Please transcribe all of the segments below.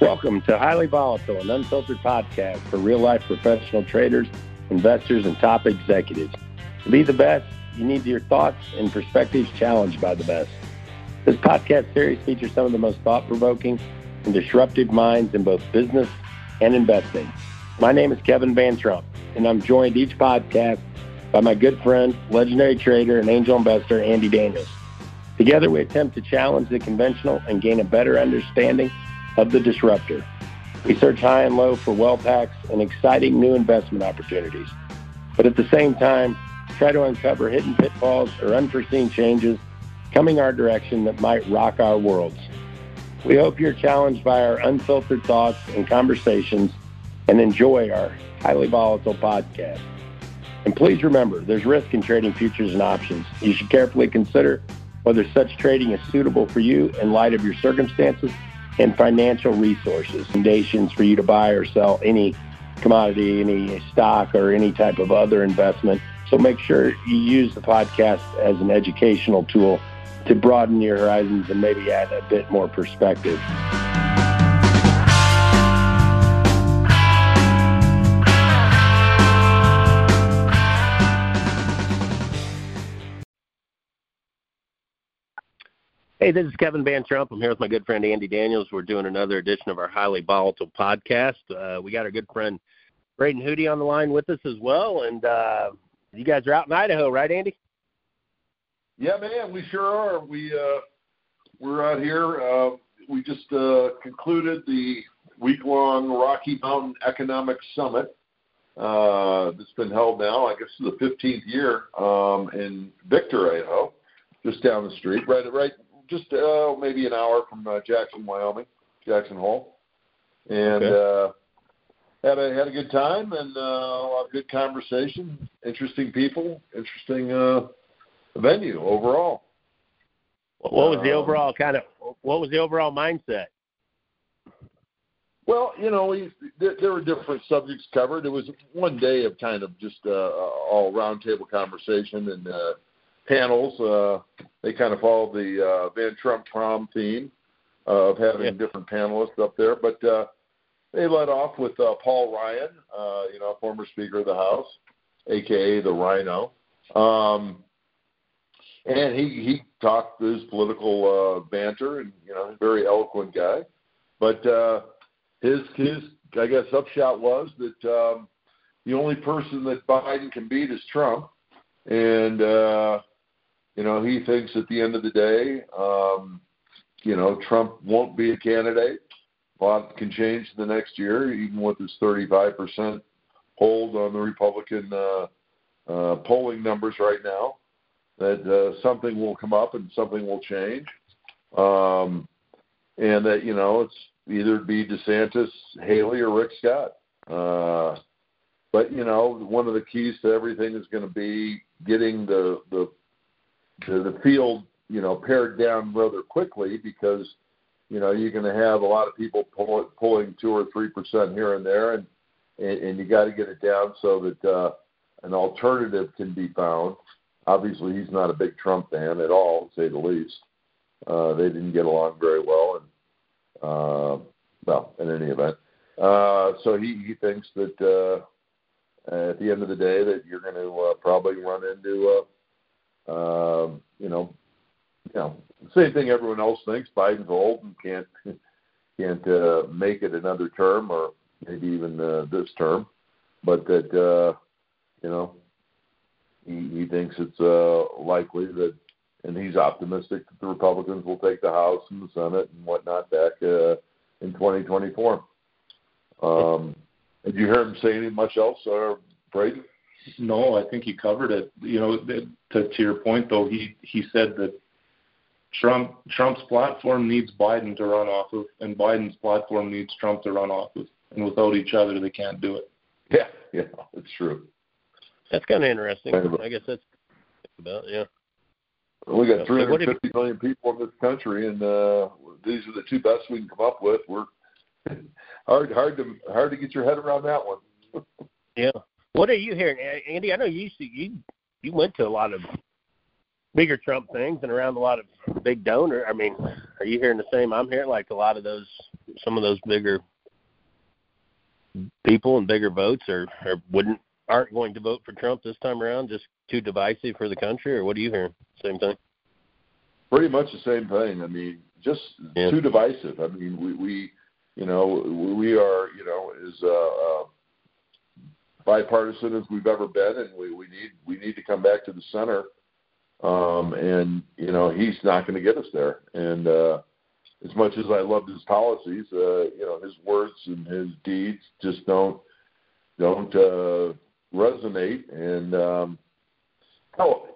Welcome to Highly Volatile, an unfiltered podcast for real life professional traders, investors, and top executives. To be the best, you need your thoughts and perspectives challenged by the best. This podcast series features some of the most thought provoking and disruptive minds in both business and investing. My name is Kevin Van Trump, and I'm joined each podcast by my good friend, legendary trader, and angel investor, Andy Daniels. Together, we attempt to challenge the conventional and gain a better understanding of the disruptor. We search high and low for well packs and exciting new investment opportunities. But at the same time, try to uncover hidden pitfalls or unforeseen changes coming our direction that might rock our worlds. We hope you're challenged by our unfiltered thoughts and conversations and enjoy our highly volatile podcast. And please remember, there's risk in trading futures and options. You should carefully consider whether such trading is suitable for you in light of your circumstances and financial resources. foundations for you to buy or sell any commodity, any stock, or any type of other investment. So make sure you use the podcast as an educational tool to broaden your horizons and maybe add a bit more perspective. Hey, this is Kevin Van Trump. I'm here with my good friend Andy Daniels. We're doing another edition of our highly volatile podcast. Uh, we got our good friend Braden Hudye on the line with us as well. And uh, you guys are out in Idaho, right, Andy? Yeah, man, we sure are. We uh, we're out here. Uh, we just uh, concluded the week-long Rocky Mountain Economic Summit. Uh, that's been held now, I guess, the 15th year um, in Victor, Idaho, just down the street, right, right just uh, maybe an hour from uh, Jackson, Wyoming, Jackson Hole, and okay. uh, had a had a good time and uh, a lot of good conversation, interesting people, interesting uh, venue overall. What was the um, overall kind of what was the overall mindset? Well, you know, we, there, there were different subjects covered. It was one day of kind of just uh, all roundtable conversation and uh, panels. Uh, they kind of followed the uh, Van Trump prom theme of having yeah. different panelists up there. But uh, they led off with uh, Paul Ryan, uh, you know, former Speaker of the House, aka the Rhino. Um, and he he talked his political uh, banter, and you know, very eloquent guy. But uh, his his I guess upshot was that um, the only person that Biden can beat is Trump, and uh, you know, he thinks at the end of the day, um, you know, Trump won't be a candidate. A lot can change the next year, even with his 35% hold on the Republican uh, uh, polling numbers right now. That uh, something will come up and something will change, um, and that you know it's either be DeSantis, Haley, or Rick Scott. Uh, but you know, one of the keys to everything is going to be getting the the the, the field, you know, pared down rather quickly because, you know, you're going to have a lot of people pull, pulling two or three percent here and there, and and, and you got to get it down so that uh, an alternative can be found. Obviously, he's not a big Trump fan at all, to say the least. Uh, they didn't get along very well, and uh, well, in any event, uh, so he he thinks that uh, at the end of the day that you're going to uh, probably run into uh, um, you know, you know, same thing everyone else thinks. Biden's old and can't can't uh, make it another term or maybe even uh, this term, but that uh, you know he, he thinks it's uh, likely that, and he's optimistic that the Republicans will take the House and the Senate and whatnot back uh, in 2024. Um, did you hear him say anything much else, uh, Braden? No, I think he covered it. You know, to to your point though, he he said that Trump Trump's platform needs Biden to run off of, and Biden's platform needs Trump to run off of, and without each other, they can't do it. Yeah, yeah, it's true. That's kind of interesting. I guess that's about yeah. we got 350 million people in this country, and uh, these are the two best we can come up with. We're hard, hard to hard to get your head around that one. yeah, what are you hearing, Andy? I know you see you you went to a lot of bigger Trump things and around a lot of big donor. I mean, are you hearing the same I'm hearing? Like a lot of those some of those bigger people and bigger votes are, are wouldn't aren't going to vote for Trump this time around? Just too divisive for the country, or what are you hear? Same thing. Pretty much the same thing. I mean, just yeah. too divisive. I mean, we, we, you know, we are, you know, is uh, uh, bipartisan as we've ever been, and we, we need we need to come back to the center. Um, and you know, he's not going to get us there. And uh, as much as I loved his policies, uh, you know, his words and his deeds just don't don't uh, resonate. And um, oh,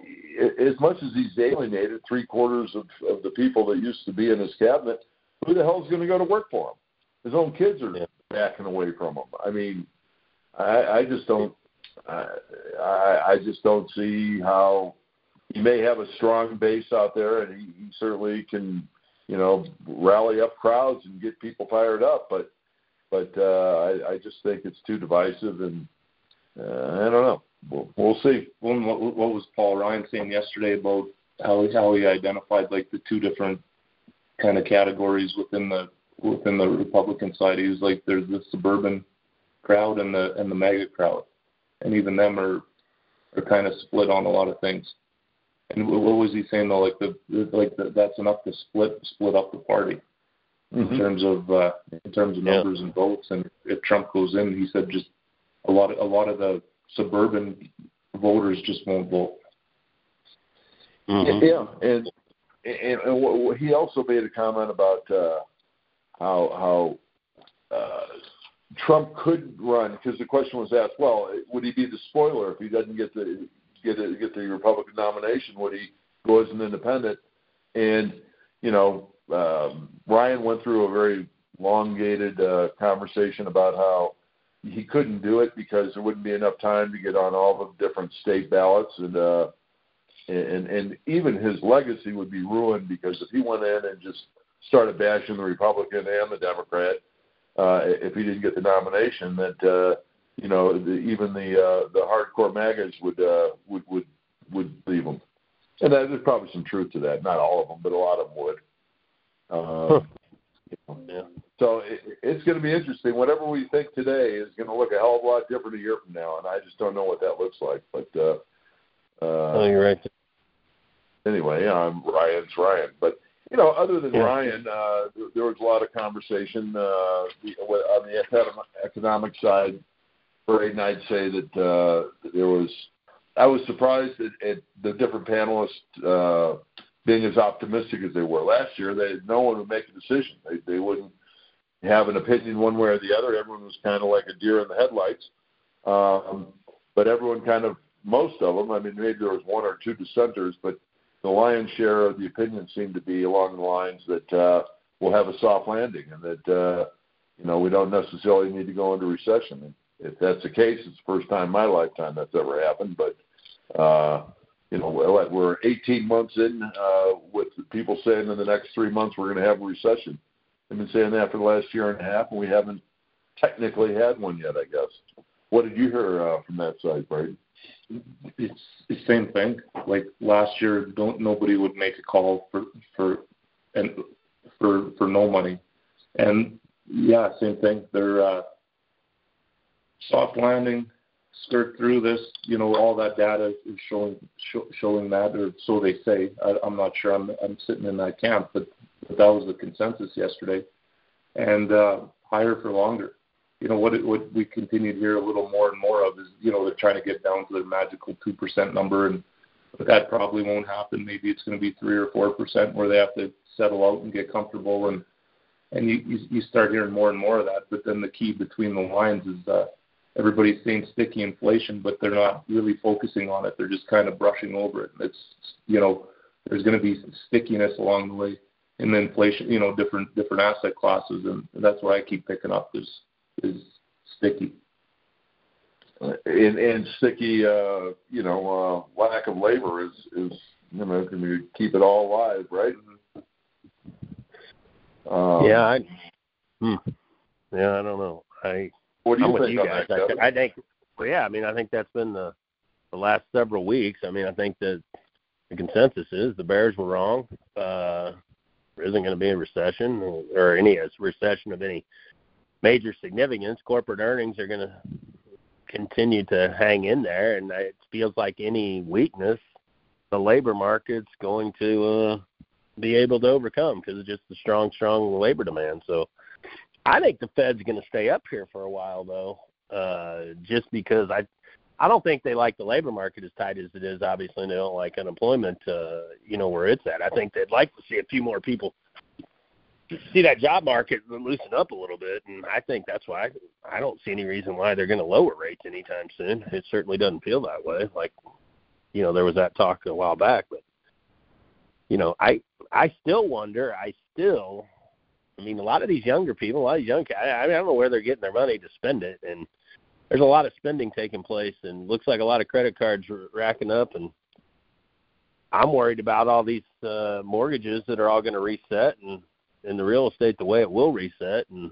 as much as he's alienated three quarters of, of the people that used to be in his cabinet, who the hell is going to go to work for him? His own kids are backing away from him. I mean, I, I just don't. I, I just don't see how he may have a strong base out there, and he, he certainly can, you know, rally up crowds and get people fired up. But, but uh, I, I just think it's too divisive, and uh, I don't know. We'll, we'll see. What, what was Paul Ryan saying yesterday about how how he identified like the two different kind of categories within the within the Republican side? He was like, there's the suburban crowd and the and the MAGA crowd, and even them are are kind of split on a lot of things. And what was he saying though? Like the like the, that's enough to split split up the party mm-hmm. in terms of uh, in terms of numbers yeah. and votes. And if Trump goes in, he said just a lot of, a lot of the suburban voters just won't vote. Mm-hmm. Yeah, and and, and he also made a comment about uh, how how uh, Trump could run because the question was asked, well, would he be the spoiler if he doesn't get the get a, get the Republican nomination? Would he go as an independent? And you know, um, Ryan went through a very elongated uh, conversation about how he couldn't do it because there wouldn't be enough time to get on all the different state ballots and uh and and even his legacy would be ruined because if he went in and just started bashing the Republican and the Democrat uh if he didn't get the nomination that uh you know the, even the uh the hardcore magas would uh would would would leave him and that, there's probably some truth to that not all of them but a lot of them would uh, huh. yeah. So it, it's going to be interesting. Whatever we think today is going to look a hell of a lot different a year from now, and I just don't know what that looks like. But uh, uh, oh, you're right. Anyway, I'm Ryan's Ryan, but you know, other than yeah. Ryan, uh, there, there was a lot of conversation uh, on the economic side. Braden, I'd say that uh, there was. I was surprised at, at the different panelists uh, being as optimistic as they were last year. They no one would make a decision. They they wouldn't have an opinion one way or the other. Everyone was kind of like a deer in the headlights. Um, but everyone kind of, most of them, I mean, maybe there was one or two dissenters, but the lion's share of the opinion seemed to be along the lines that uh, we'll have a soft landing and that, uh, you know, we don't necessarily need to go into recession. And if that's the case, it's the first time in my lifetime that's ever happened. But, uh, you know, we're 18 months in uh, with people saying in the next three months we're going to have a recession. I've been saying that for the last year and a half, and we haven't technically had one yet, I guess. What did you hear uh, from that side, Brady? It's the same thing. Like last year, don't nobody would make a call for for and for for no money, and yeah, same thing. They're uh, soft landing, skirt through this. You know, all that data is showing show, showing that, or so they say. I, I'm not sure. I'm I'm sitting in that camp, but but that was the consensus yesterday. And uh, higher for longer. You know what? It, what we continue to hear a little more and more of is you know they're trying to get down to their magical two percent number, and but that probably won't happen. Maybe it's going to be three or four percent where they have to settle out and get comfortable, and and you, you you start hearing more and more of that. But then the key between the lines is uh, everybody's saying sticky inflation, but they're not really focusing on it. They're just kind of brushing over it. It's you know there's going to be stickiness along the way in the inflation, you know, different different asset classes, and that's what I keep picking up is is sticky. And, and sticky, uh, you know, uh, lack of labor is is you know can we keep it all alive, right? Um, yeah, I, hmm, yeah, I don't know. I what do you I'm think with you guys. That, I, I think, well, yeah, I mean, I think that's been the the last several weeks. I mean, I think that the consensus is the Bears were wrong. Uh, isn't going to be a recession or any recession of any major significance. Corporate earnings are going to continue to hang in there, and it feels like any weakness, the labor market's going to uh, be able to overcome because it's just the strong, strong labor demand. So I think the Fed's going to stay up here for a while, though, uh, just because I I don't think they like the labor market as tight as it is. Obviously, and they don't like unemployment, uh, you know, where it's at. I think they'd like to see a few more people see that job market loosen up a little bit, and I think that's why I, don't see any reason why they're going to lower rates anytime soon. It certainly doesn't feel that way. Like, you know, there was that talk a while back, but you know, I I still wonder. I still, I mean, a lot of these younger people, a lot of young, I, I don't know where they're getting their money to spend it, and there's a lot of spending taking place, and looks like a lot of credit cards r- racking up, and I'm worried about all these uh, mortgages that are all going to reset, and in the real estate the way it will reset, and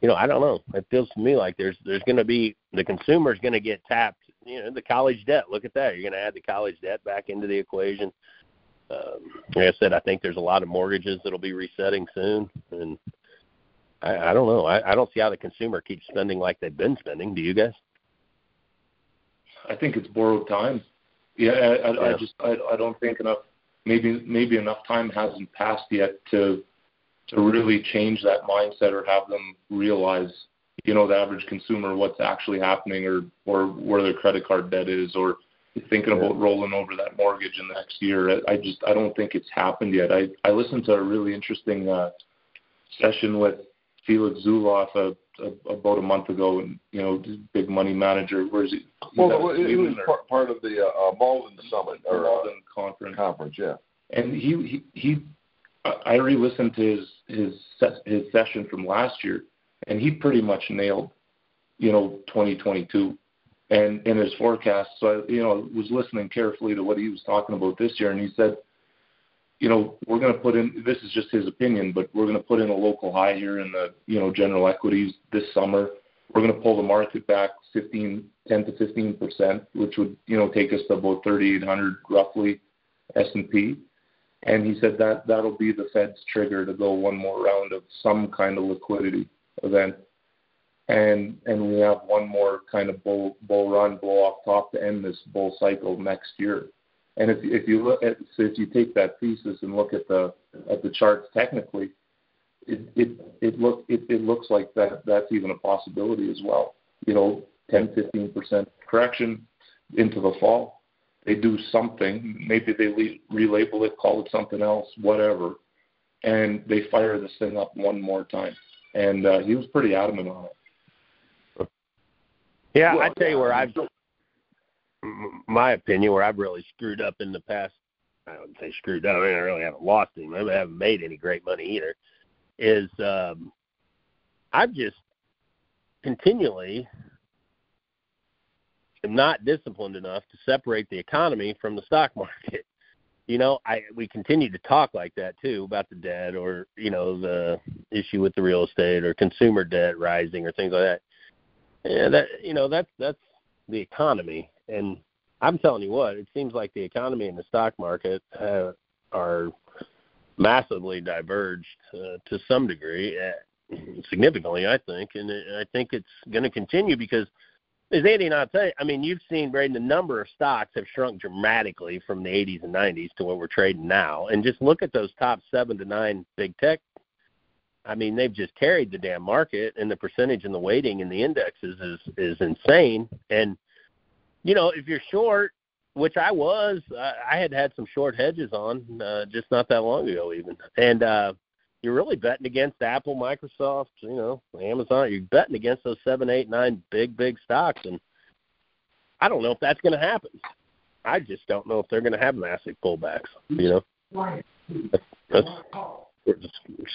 you know, I don't know. It feels to me like there's there's going to be the consumer's going to get tapped. You know, the college debt. Look at that. You're going to add the college debt back into the equation. Um, like I said, I think there's a lot of mortgages that'll be resetting soon, and I, I don't know. I, I don't see how the consumer keeps spending like they've been spending. Do you guys? I think it's borrowed time. Yeah, I, I, yeah. I just I, I don't think enough. Maybe maybe enough time hasn't passed yet to to really change that mindset or have them realize, you know, the average consumer what's actually happening or or where their credit card debt is or thinking yeah. about rolling over that mortgage in the next year. I just I don't think it's happened yet. I I listened to a really interesting uh, session with Felix Zulauf uh, about a month ago, and you know, big money manager. Where is he? Well, it, it was part, part of the uh, uh, Mauldin Summit or Mauldin uh, Conference. Conference, yeah. And he he, he I re-listened to his his his session from last year, and he pretty much nailed, you know, 2022, and in his forecast. So I, you know, was listening carefully to what he was talking about this year, and he said you know, we're going to put in, this is just his opinion, but we're going to put in a local high here in the, you know, general equities this summer. We're going to pull the market back 15, 10 to 15 percent, which would, you know, take us to about 3,800 roughly S&P. And he said that that'll be the Fed's trigger to go one more round of some kind of liquidity event. And and we have one more kind of bull bull run, blow off top to end this bull cycle next year. And if if you look at so if you take that thesis and look at the at the charts technically, it it it look it, it looks like that that's even a possibility as well. You know, 10 15 percent correction into the fall. They do something. Maybe they le- relabel it, call it something else, whatever, and they fire this thing up one more time. And uh, he was pretty adamant on it. Yeah, well, I tell you where I've my opinion, where I've really screwed up in the past, I wouldn't say screwed up. I, mean, I really haven't lost any. I haven't made any great money either. Is um, I've just continually not disciplined enough to separate the economy from the stock market. You know, I we continue to talk like that too about the debt or you know the issue with the real estate or consumer debt rising or things like that. Yeah, that you know that's that's the economy and I'm telling you what, it seems like the economy and the stock market uh, are massively diverged uh, to some degree, uh, significantly, I think, and I think it's going to continue because, as Andy and I tell you, I mean, you've seen, Braden, the number of stocks have shrunk dramatically from the 80s and 90s to what we're trading now, and just look at those top seven to nine big tech. I mean, they've just carried the damn market, and the percentage and the weighting in the indexes is is insane, and you know, if you're short, which I was, I had had some short hedges on uh, just not that long ago, even, and uh, you're really betting against Apple, Microsoft, you know, Amazon. You're betting against those seven, eight, nine big, big stocks, and I don't know if that's going to happen. I just don't know if they're going to have massive pullbacks. You know, that's, that's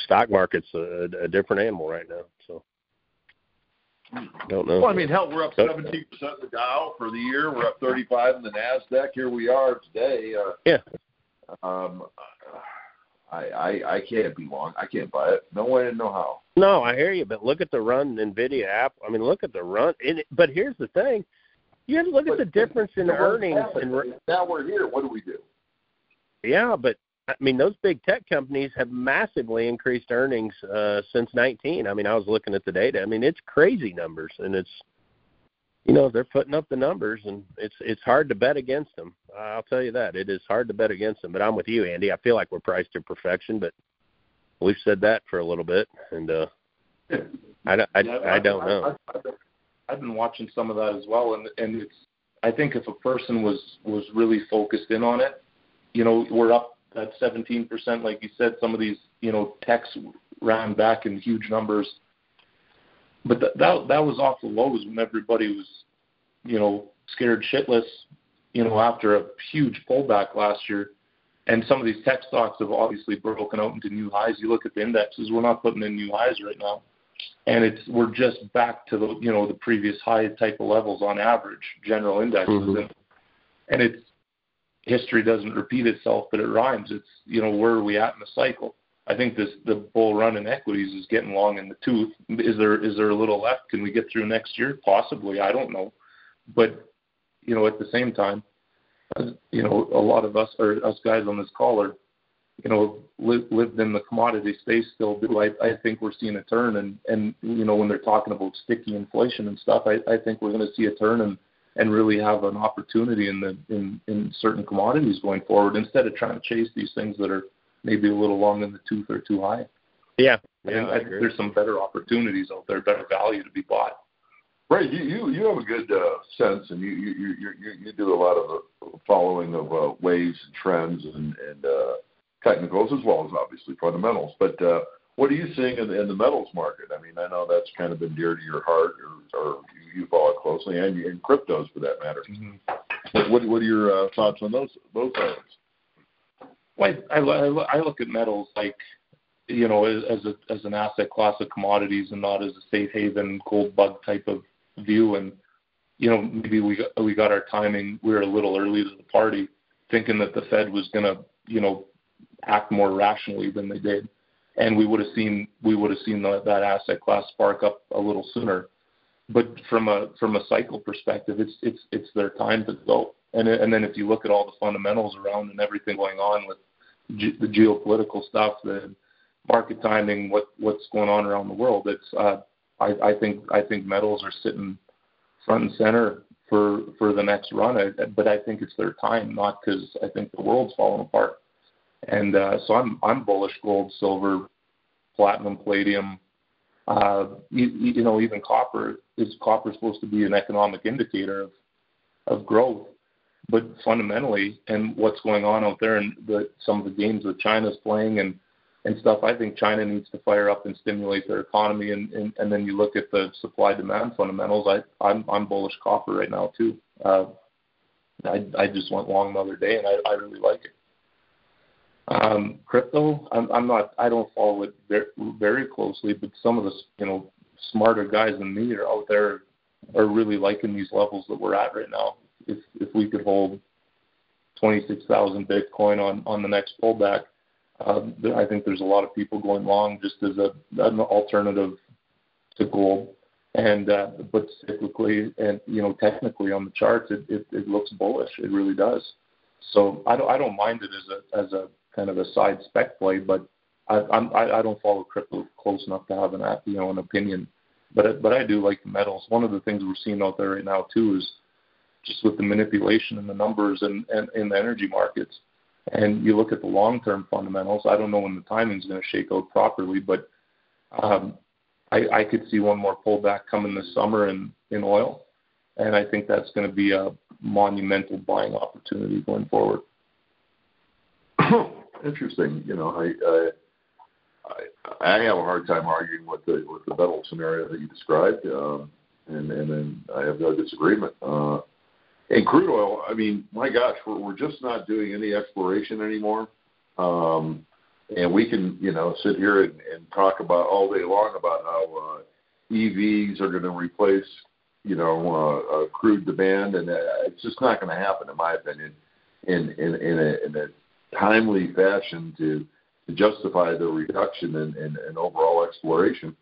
stock market's a, a different animal right now. So don't know. Well, I mean, hell, we're up 17% in the Dow for the year. We're up 35 in the Nasdaq. Here we are today. Uh, yeah. Um, I, I I can't be long. I can't buy it. No way, no how. No, I hear you, but look at the run Nvidia app. I mean, look at the run. And, but here's the thing: you have to look but, at the difference in earnings. And now we're here. What do we do? Yeah, but I mean, those big tech companies have massively increased earnings uh, since 19. I mean, I was looking at the data. I mean, it's crazy numbers, and it's you know they're putting up the numbers, and it's it's hard to bet against them. I'll tell you that it is hard to bet against them. But I'm with you, Andy. I feel like we're priced to perfection, but we've said that for a little bit, and uh, I, I, I, yeah, I don't know. I, I, I've been watching some of that as well, and and it's I think if a person was was really focused in on it, you know, we're up at 17%, like you said. Some of these, you know, techs ran back in huge numbers, but th- that that was off the lows when everybody was, you know, scared shitless, you know, after a huge pullback last year. And some of these tech stocks have obviously broken out into new highs. You look at the indexes; we're not putting in new highs right now and it's we're just back to the you know the previous high type of levels on average general indexes Mhm. and and it's history doesn't repeat itself but it rhymes it's you know where are we at in the cycle i think this the bull run in equities is getting long in the tooth. Is there is there a little left? Can we get through next year? Possibly. I don't know. But you know at the same time you know a lot of us or us guys on this call are you know, li- lived in the commodity space still do. I, I think we're seeing a turn, and and you know when they're talking about sticky inflation and stuff, I, I think we're going to see a turn and and really have an opportunity in the in in certain commodities going forward instead of trying to chase these things that are maybe a little long in the tooth or too high. Yeah, I think, I I think there's some better opportunities out there, better value to be bought. Right, you you, you have a good uh, sense, and you you, you you you do a lot of the following of uh, waves and trends and and uh, technicals as well as obviously fundamentals. But uh, what are you seeing in the, in the metals market? I mean, I know that's kind of been dear to your heart, or, or you, you follow it closely, and in cryptos for that matter. What what, what are your uh, thoughts on those those items? Well, I, I, I look at metals like, you know, as a, as an asset class of commodities and not as a safe haven gold bug type of view. And you know, maybe we got, we got our timing. We were a little early to the party, thinking that the Fed was going to, you know, act more rationally than they did, and we would have seen we would have seen the, that asset class spark up a little sooner. But from a from a cycle perspective, it's it's it's their time to go. And and then if you look at all the fundamentals around and everything going on with ge- the geopolitical stuff, the market timing, what what's going on around the world, it's uh, I, I think I think metals are sitting front and center for for the next run. I, but I think it's their time, not because I think the world's falling apart. And uh, so I'm I'm bullish gold, silver, platinum, palladium. Uh, you, you know, even copper is copper supposed to be an economic indicator of of growth, but fundamentally, and what's going on out there, and the, some of the games that China's playing and and stuff, I think China needs to fire up and stimulate their economy, and and, and then you look at the supply demand fundamentals. I I'm I'm bullish copper right now too. Uh, I I just went long the other day, and I I really like it. Um, crypto, I'm, I'm not, I don't follow it very, very closely, but some of the, you know, smarter guys than me are out there are really liking these levels that we're at right now. If if we could hold 26,000 Bitcoin on on the next pullback, um, I think there's a lot of people going long just as a an alternative to gold. And uh, but cyclically and you know technically on the charts, it, it it looks bullish. It really does. So I don't I don't mind it as a as a kind of a side spec play, but I I'm, I, don't follow crypto close enough to have an you know an opinion. But but I do like the metals. One of the things we're seeing out there right now too is just with the manipulation and the numbers and, in the energy markets. And you look at the long term fundamentals. I don't know when the timing is going to shake out properly, but um, I, I could see one more pullback coming this summer in, in oil. And I think that's going to be a monumental buying opportunity going forward. Interesting. You know, I, I I I have a hard time arguing with the with the metal scenario that you described, um, and and then I have no disagreement. Uh, and crude oil, I mean, my gosh, we're we're just not doing any exploration anymore. Um, and we can, you know, sit here and, and talk about all day long about how uh, EVs are going to replace, you know, uh, uh, crude demand, and uh, it's just not going to happen, in my opinion, in in in a, in a timely fashion to to justify the reduction in, in, in overall exploration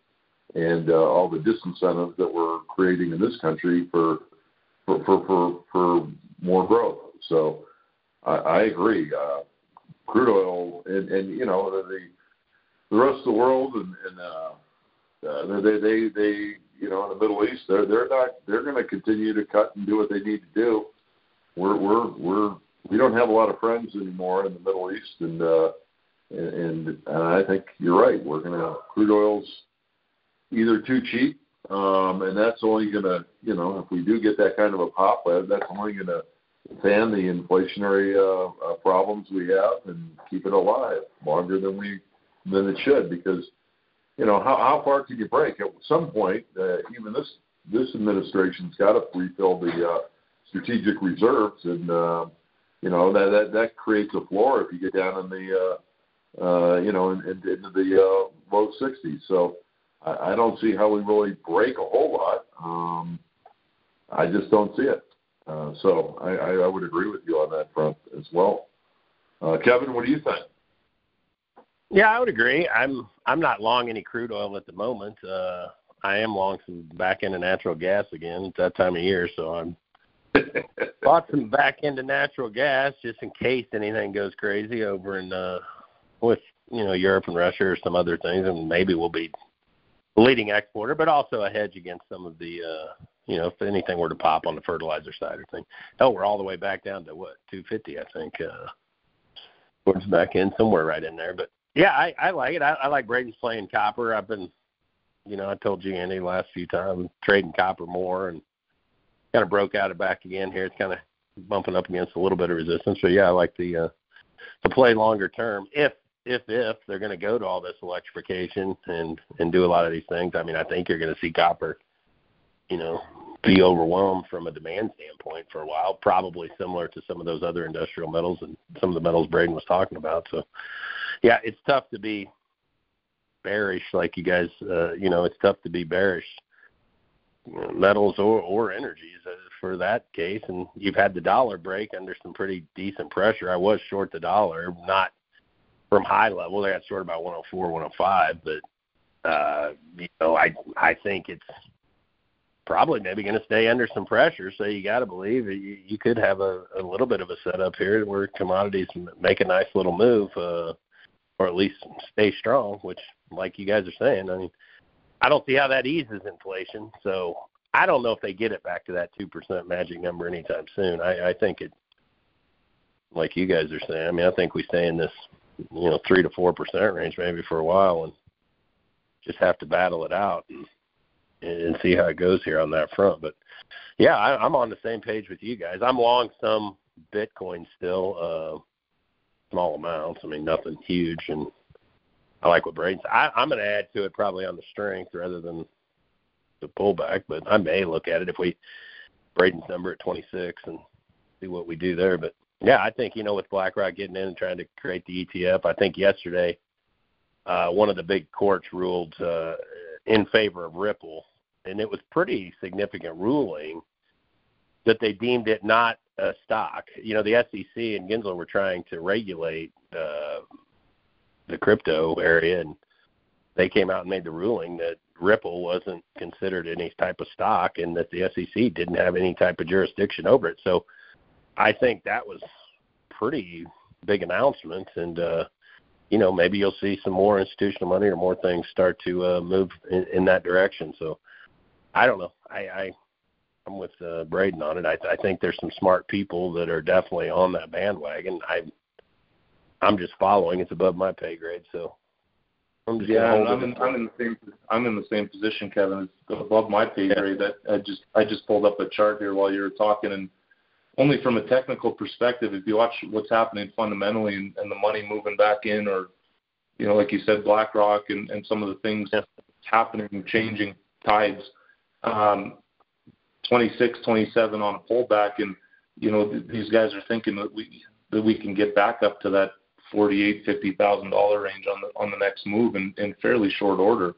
and uh, all the disincentives that we're creating in this country for for for for, for more growth. So I, I agree. Uh, crude oil, and and you know the the rest of the world and, and uh, uh, they they they you know in the Middle East they're they're not they're going to continue to cut and do what they need to do. We're we're we're we don't have a lot of friends anymore in the Middle East, and uh, and, and I think you're right. We're going to crude oil's either too cheap, um, and that's only going to you know if we do get that kind of a pop, that's only going to fan the inflationary uh, uh, problems we have and keep it alive longer than we than it should because you know how how far can you break? At some point uh, even this this administration's got to refill the uh, strategic reserves and uh, you know that that that creates a floor if you get down in the uh, uh, you know in, in, into the uh, low 60s so I, I don't see how we really break a whole lot um, I just don't see it uh, so I, I, I would agree with you on that front as well. Uh, Kevin, what do you think? Yeah, I would agree. I'm I'm not long any crude oil at the moment. Uh, I am long some back into natural gas again. It's that time of year, so I'm bought some back into natural gas just in case anything goes crazy over in uh with you know Europe and Russia or some other things, and maybe we'll be leading exporter, but also a hedge against some of the uh you know, if anything were to pop on the fertilizer side or thing. Hell, we're all the way back down to what, 250, I think. Uh, towards back in somewhere right in there. But yeah, I, I like it. I, I like Braden's playing copper. I've been, you know, I told you Andy last few times trading copper more and kind of broke out of back again here. It's kind of bumping up against a little bit of resistance. So yeah, I like the uh, to play longer term if if if they're going to go to all this electrification and and do a lot of these things. I mean, I think you're going to see copper you know, be overwhelmed from a demand standpoint for a while, probably similar to some of those other industrial metals and some of the metals Braden was talking about. So, yeah, it's tough to be bearish like you guys. Uh, you know, it's tough to be bearish metals or or energies uh, for that case. And you've had the dollar break under some pretty decent pressure. I was short the dollar, not from high level. They got short about 104, 105, but uh, you know, I I think it's probably maybe going to stay under some pressure. So you got to believe you, you could have a, a little bit of a setup here where commodities make a nice little move, uh, or at least stay strong. Which, like you guys are saying, I mean, I don't see how that eases inflation. So I don't know if they get it back to that two percent magic number anytime soon. I, I think it, like you guys are saying. I mean, I think we stay in this, you know, three to four percent range maybe for a while and just have to battle it out. And, and see how it goes here on that front. But yeah, I, I'm on the same page with you guys. I'm long some Bitcoin still, uh, small amounts. I mean, nothing huge, and I like what Braden's. I, I'm going to add to it probably on the strength rather than the pullback, but I may look at it if we Braden's number at 26 and see what we do there. But yeah, I think you know with BlackRock getting in and trying to create the ETF, I think yesterday uh, one of the big courts ruled uh, in favor of Ripple, and it was pretty significant ruling that they deemed it not a stock. You know, the SEC and Gensler were trying to regulate uh, the crypto area, and they came out and made the ruling that Ripple wasn't considered any type of stock, and that the SEC didn't have any type of jurisdiction over it. So, I think that was pretty big announcement, and uh, you know, maybe you'll see some more institutional money or more things start to uh, move in, in that direction. So I don't know. I, I I'm with uh, Braden on it. I, I think there's some smart people that are definitely on that bandwagon. I I'm just following. It's above my pay grade, so I'm just yeah. I'm in, I'm in the same I'm in the same position, Kevin. It's above my pay grade. Yeah. I, I just I just pulled up a chart here while you were talking, and only from a technical perspective, if you watch what's happening fundamentally and, and the money moving back in, or you know, like you said, BlackRock and, and some of the things yeah. happening, changing tides, um, 26, 27 on a pullback, and you know th- these guys are thinking that we that we can get back up to that forty-eight, fifty thousand dollar range on the on the next move in, in fairly short order,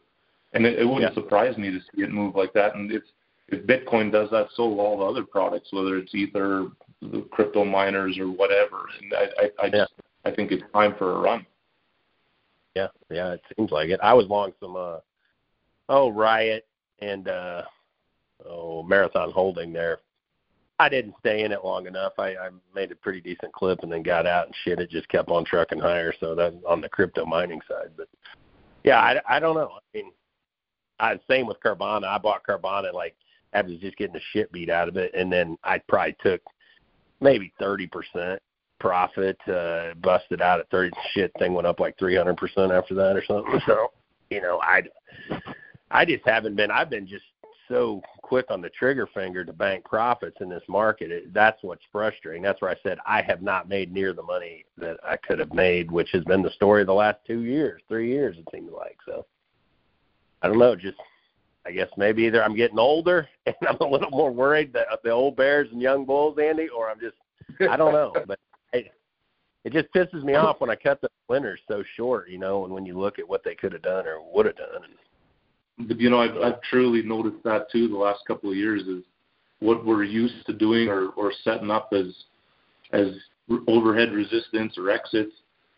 and it, it wouldn't yeah. surprise me to see it move like that. And if if Bitcoin does that, so will all the other products, whether it's Ether, the crypto miners, or whatever. And I, I, I just, I think it's time for a run. Yeah, yeah, it seems like it. I was long some, uh, oh, Riot and uh, oh, Marathon Holding there I didn't stay in it long enough. I, I made a pretty decent clip and then got out and shit. It just kept on trucking higher. So that's on the crypto mining side. But yeah, I, I don't know. I mean, I same with Carvana. I bought Carvana like I was just getting the shit beat out of it, and then I probably took maybe thirty percent profit, uh, busted out at thirty. Shit, thing went up like three hundred percent after that or something. So you know, I I just haven't been. I've been just so quick on the trigger finger to bank profits in this market. It, that's what's frustrating. That's where I said I have not made near the money that I could have made, which has been the story of the last two years, three years it seems like. So I don't know, just I guess maybe either I'm getting older and I'm a little more worried that the old bears and young bulls, Andy, or I'm just I don't know, but it, it just pisses me off when I cut the winners so short, you know, and when you look at what they could have done or would have done. And, you know, I've, I've truly noticed that too. The last couple of years is what we're used to doing or, or setting up as as overhead resistance or exits.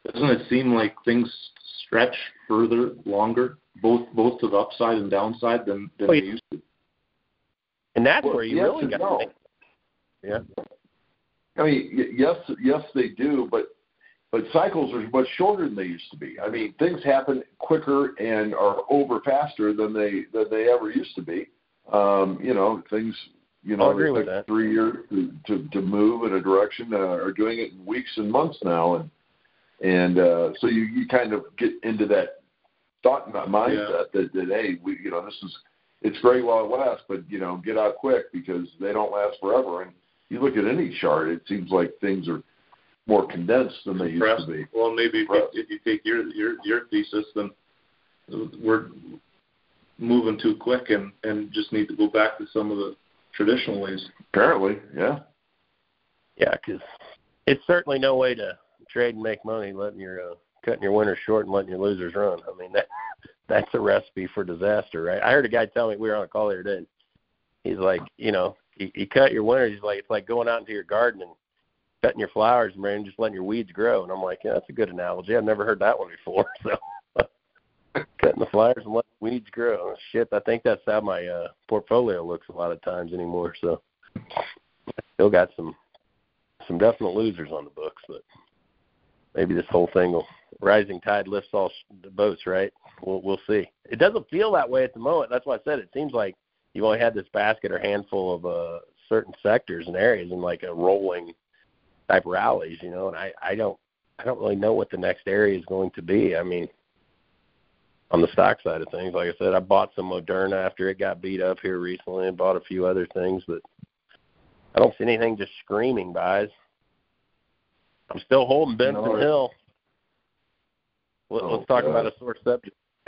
Doesn't it seem like things stretch further, longer, both both to the upside and downside than than well, they used to? And that's well, where you yes really got. No. Yeah. I mean, yes, yes, they do, but but cycles are much shorter than they used to be. I mean, things happen quicker and are over faster than they than they ever used to be. Um, you know, things you know agree with that. three years to, to to move in a direction uh, are doing it in weeks and months now, and and uh, so you you kind of get into that thought mindset yeah. that that hey, we you know this is it's great while it lasts, but you know get out quick because they don't last forever. And you look at any chart, it seems like things are more condensed than they used to be. Well, maybe if you, if you take your your your thesis, then we're moving too quick and and just need to go back to some of the traditional ways. Apparently, yeah. Yeah, because it's certainly no way to trade and make money letting your uh, cutting your winners short and letting your losers run. I mean that that's a recipe for disaster, right? I heard a guy tell me we were on a call the other day. He's like, you know, you, you cut your winners. He's like, it's like going out into your garden and cutting your flowers and just letting your weeds grow. And I'm like, yeah, that's a good analogy. I've never heard that one before. So cutting the flowers and letting weeds grow. Shit, I think that's how my uh, portfolio looks a lot of times anymore. So still got some some definite losers on the books, but maybe this whole thing will rising tide lifts all the boats, right? We'll we'll see. It doesn't feel that way at the moment. That's why I said it seems like you've only had this basket or handful of uh certain sectors and areas and like a rolling type rallies, you know, and I, I don't I don't really know what the next area is going to be. I mean, on the stock side of things, like I said, I bought some Moderna after it got beat up here recently and bought a few other things, but I don't see anything just screaming buys. I'm still holding Benson no, Hill. Let, oh, us talk God. about a sore subject.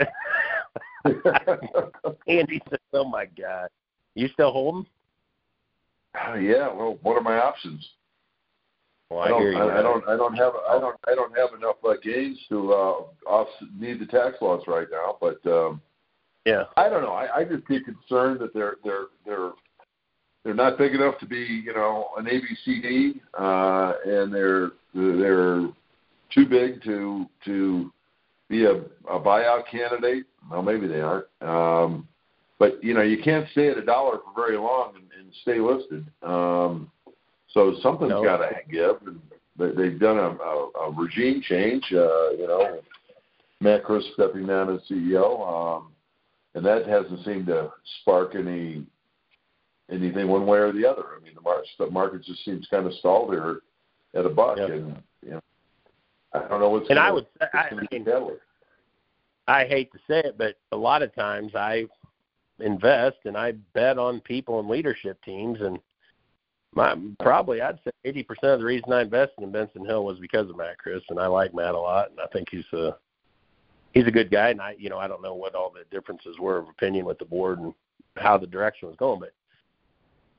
Andy said, "Oh my God, you still holding?" Uh, yeah. Well, what are my options? Well, I, I, don't, I, I, don't. I don't have. I don't. I don't have enough uh, gains to uh, off need the tax loss right now. But um, yeah, I don't know. I, I just get concerned that they're they're they're they're not big enough to be you know an ABCD, uh, and they're they're too big to to be a, a buyout candidate. Well, maybe they aren't. Um, but you know, you can't stay at a dollar for very long and, and stay listed. Um, so something's no. got to give. And they've done a, a, a regime change. Uh, you know, Matt Crisp stepping down as CEO, um, and that hasn't seemed to spark any anything one way or the other. I mean, the market, the market just seems kind of stalled here at a buck, yep. and you know, I don't know what's. And gonna, I would, I, I mean, I hate to say it, but a lot of times I invest and I bet on people and leadership teams, and my probably I'd say eighty percent of the reason I invested in Benson Hill was because of Matt Crisp, and I like Matt a lot, and I think he's a he's a good guy. And I, you know, I don't know what all the differences were of opinion with the board and how the direction was going, but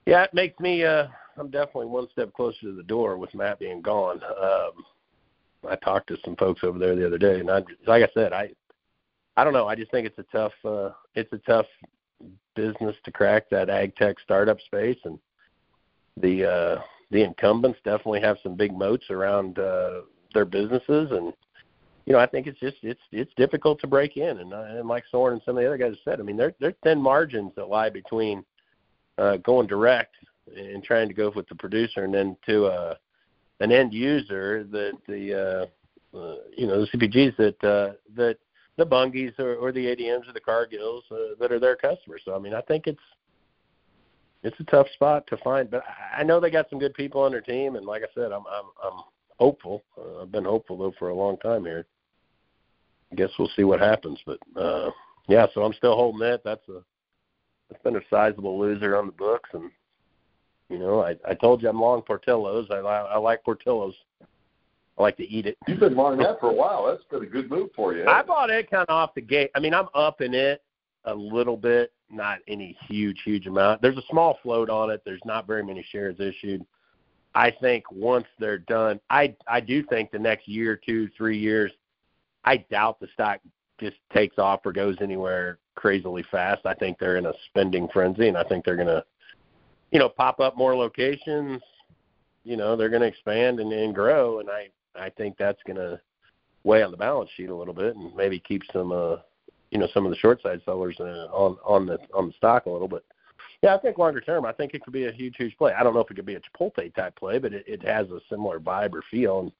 yeah, it makes me. uh I'm definitely one step closer to the door with Matt being gone. Um, I talked to some folks over there the other day, and I, like I said, I, I don't know. I just think it's a tough, uh, it's a tough business to crack that ag tech startup space, and the uh, the incumbents definitely have some big moats around uh, their businesses, and you know I think it's just it's it's difficult to break in, and, uh, and like Soren and some of the other guys said, I mean they're they're thin margins that lie between uh, going direct and trying to go with the producer, and then to uh, an end user that the uh, uh, you know the CPGs that uh, that the Bunge's or, or the ADMs or the Cargills uh, that are their customers. So I mean, I think it's it's a tough spot to find, but I know they got some good people on their team, and like I said, I'm I'm I'm hopeful. Uh, I've been hopeful though for a long time here. I guess we'll see what happens, but uh, yeah, so I'm still holding it. That's a that's been a sizable loser on the books, and you know, I I told you I'm long Portillo's. I I like Portillo's. I like to eat it. You've been long that for a while. That's been a good move for you. I bought it kind of off the gate. I mean, I'm up in it a little bit, not any huge, huge amount. There's a small float on it. There's not very many shares issued. I think once they're done, I I do think the next year, two, three years, I doubt the stock just takes off or goes anywhere crazily fast. I think they're in a spending frenzy, and I think they're going to, you know, pop up more locations. You know, they're going to expand and, and grow, and I I think that's going to weigh on the balance sheet a little bit and maybe keep some, uh, you know, some of the short side sellers uh, on on the on the stock a little bit. Yeah, I think longer term, I think it could be a huge, huge play. I don't know if it could be a Chipotle type play, but it, it has a similar vibe or feel. And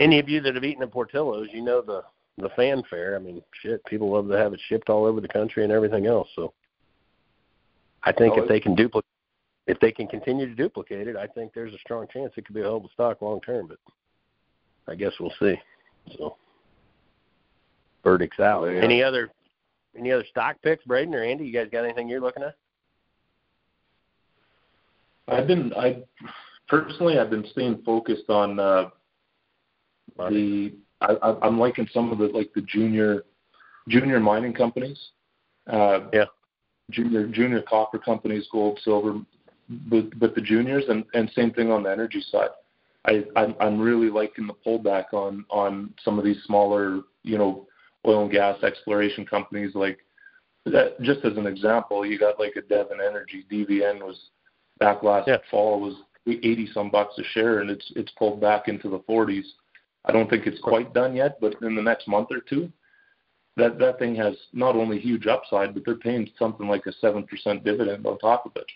any of you that have eaten at Portillo's, you know the the fanfare. I mean, shit, people love to have it shipped all over the country and everything else. So I think oh, if they can duplicate, if they can continue to duplicate it, I think there's a strong chance it could be a hell of a stock long term. But I guess we'll see. So verdicts out. yeah. Any other any other stock picks, Braden or Andy? You guys got anything you're looking at? I've been I personally I've been staying focused on uh, the I, I'm liking some of the like the junior junior mining companies. Uh, yeah. Junior junior copper companies, gold, silver, but but the juniors and and same thing on the energy side. I I'm, I'm really liking the pullback on on some of these smaller you know oil and gas exploration companies like that. Just as an example, you got like a Devon Energy. DVN was back last yeah. fall was 80 some bucks a share, and it's it's pulled back into the 40s. I don't think it's quite done yet, but in the next month or two, that that thing has not only huge upside, but they're paying something like a seven percent dividend on top of it.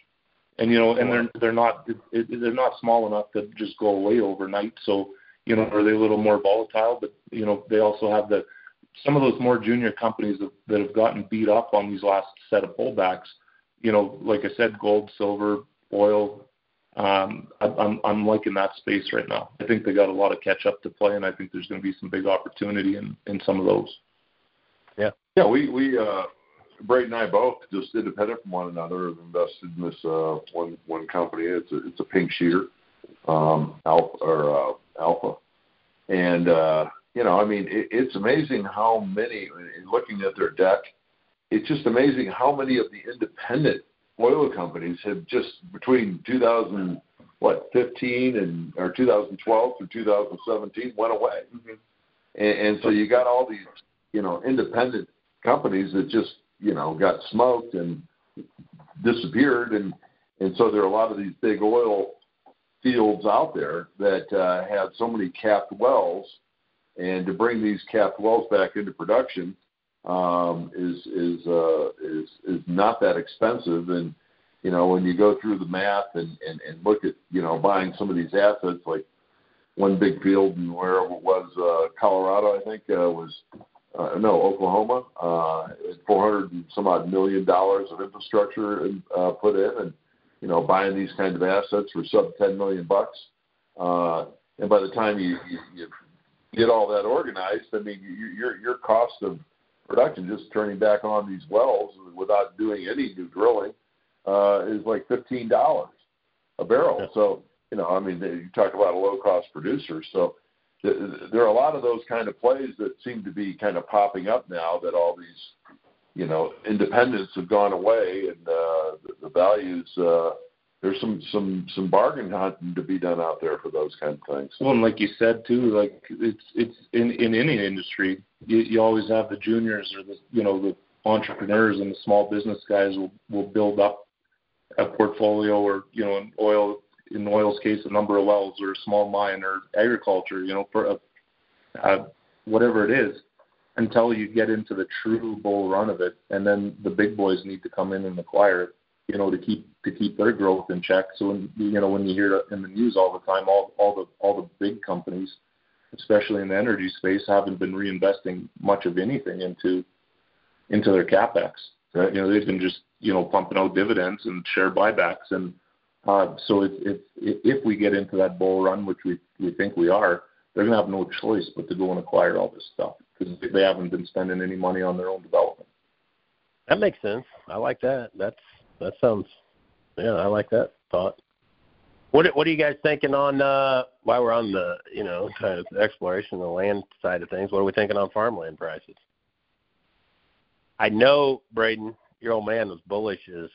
And you know, and they're they're not they're not small enough to just go away overnight. So you know, are they a little more volatile? But you know, they also have the some of those more junior companies that, that have gotten beat up on these last set of pullbacks. You know, like I said, gold, silver, oil, um, I'm, I'm liking that space right now. I think they got a lot of catch up to play, and I think there's going to be some big opportunity in, in some of those. Yeah, yeah. We we uh, Braden and I both just independent from one another have invested in this uh, one one company. It's a it's a pink sheeter, um, Alpha or uh, Alpha, and uh, you know, I mean, it, it's amazing how many. Looking at their deck, it's just amazing how many of the independent oil companies have just between 2000 what 15 and or 2012 through 2017 went away, mm-hmm. and, and so you got all these you know independent companies that just you know got smoked and disappeared, and and so there are a lot of these big oil fields out there that uh, had so many capped wells, and to bring these capped wells back into production um, is is uh, is is not that expensive. And you know, when you go through the math and and, and look at you know buying some of these assets, like one big field in where it was uh, Colorado, I think uh, was uh, no Oklahoma, uh, 400 and some odd million dollars of infrastructure uh, put in, and you know buying these kind of assets for sub 10 million bucks. Uh, and by the time you, you, you get all that organized, I mean your your cost of production, just turning back on these wells without doing any new drilling, uh, is like fifteen dollars a barrel. Yeah. So you know, I mean, you talk about a low cost producer. So there are a lot of those kind of plays that seem to be kind of popping up now that all these you know independents have gone away and uh, the, the values. Uh, there's some some some bargain hunting to be done out there for those kind of things. Well, and like you said too, like it's it's in in any industry, you, you always have the juniors or the you know the entrepreneurs and the small business guys will will build up a portfolio or you know in oil in oil's case a number of wells or a small mine or agriculture you know for a, uh, whatever it is until you get into the true bull run of it and then the big boys need to come in and acquire it you know, to keep to keep their growth in check. So when you know when you hear in the news all the time, all all the all the big companies, especially in the energy space, haven't been reinvesting much of anything into into their capex. Right? You know, they've been just you know pumping out dividends and share buybacks, and if, if if we get into that bull run, which we we think we are, they're to have no choice but to go and acquire all this stuff because they haven't been spending any money on their own development. That makes sense. I like that. That's that sounds yeah, I like that thought. What what are you guys thinking on uh while we're on the you know kind of exploration the land side of things, what are we thinking on farmland prices? I know Braden, your old man was bullish as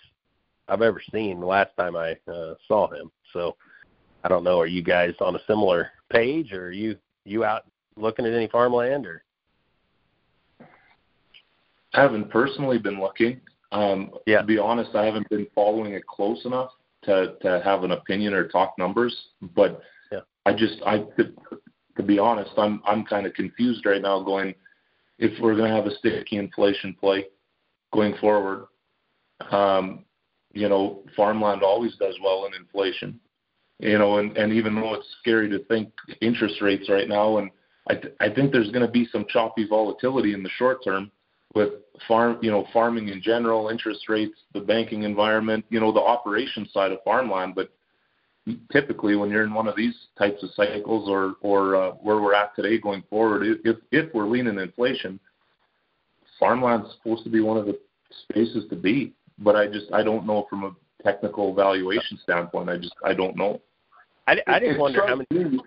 I've ever seen the last time I uh, saw him. So I don't know, are you guys on a similar page or are you you out looking at any farmland or I haven't personally been looking. Um, yeah. To be honest, I haven't been following it close enough to to have an opinion or talk numbers. But yeah. I just I to, to be honest, I'm I'm kind of confused right now. Going if we're going to have a sticky inflation play going forward, um, you know, farmland always does well in inflation. You know, and and even though it's scary to think interest rates right now, and I th- I think there's going to be some choppy volatility in the short term with farm, you know, farming in general, interest rates, the banking environment, you know, the operation side of farmland. But typically, when you're in one of these types of cycles, or or uh, where we're at today going forward, if if we're leaning inflation, farmland's supposed to be one of the spaces to be. But I just I don't know from a technical valuation standpoint. I just I don't know. I, I didn't wonder how many.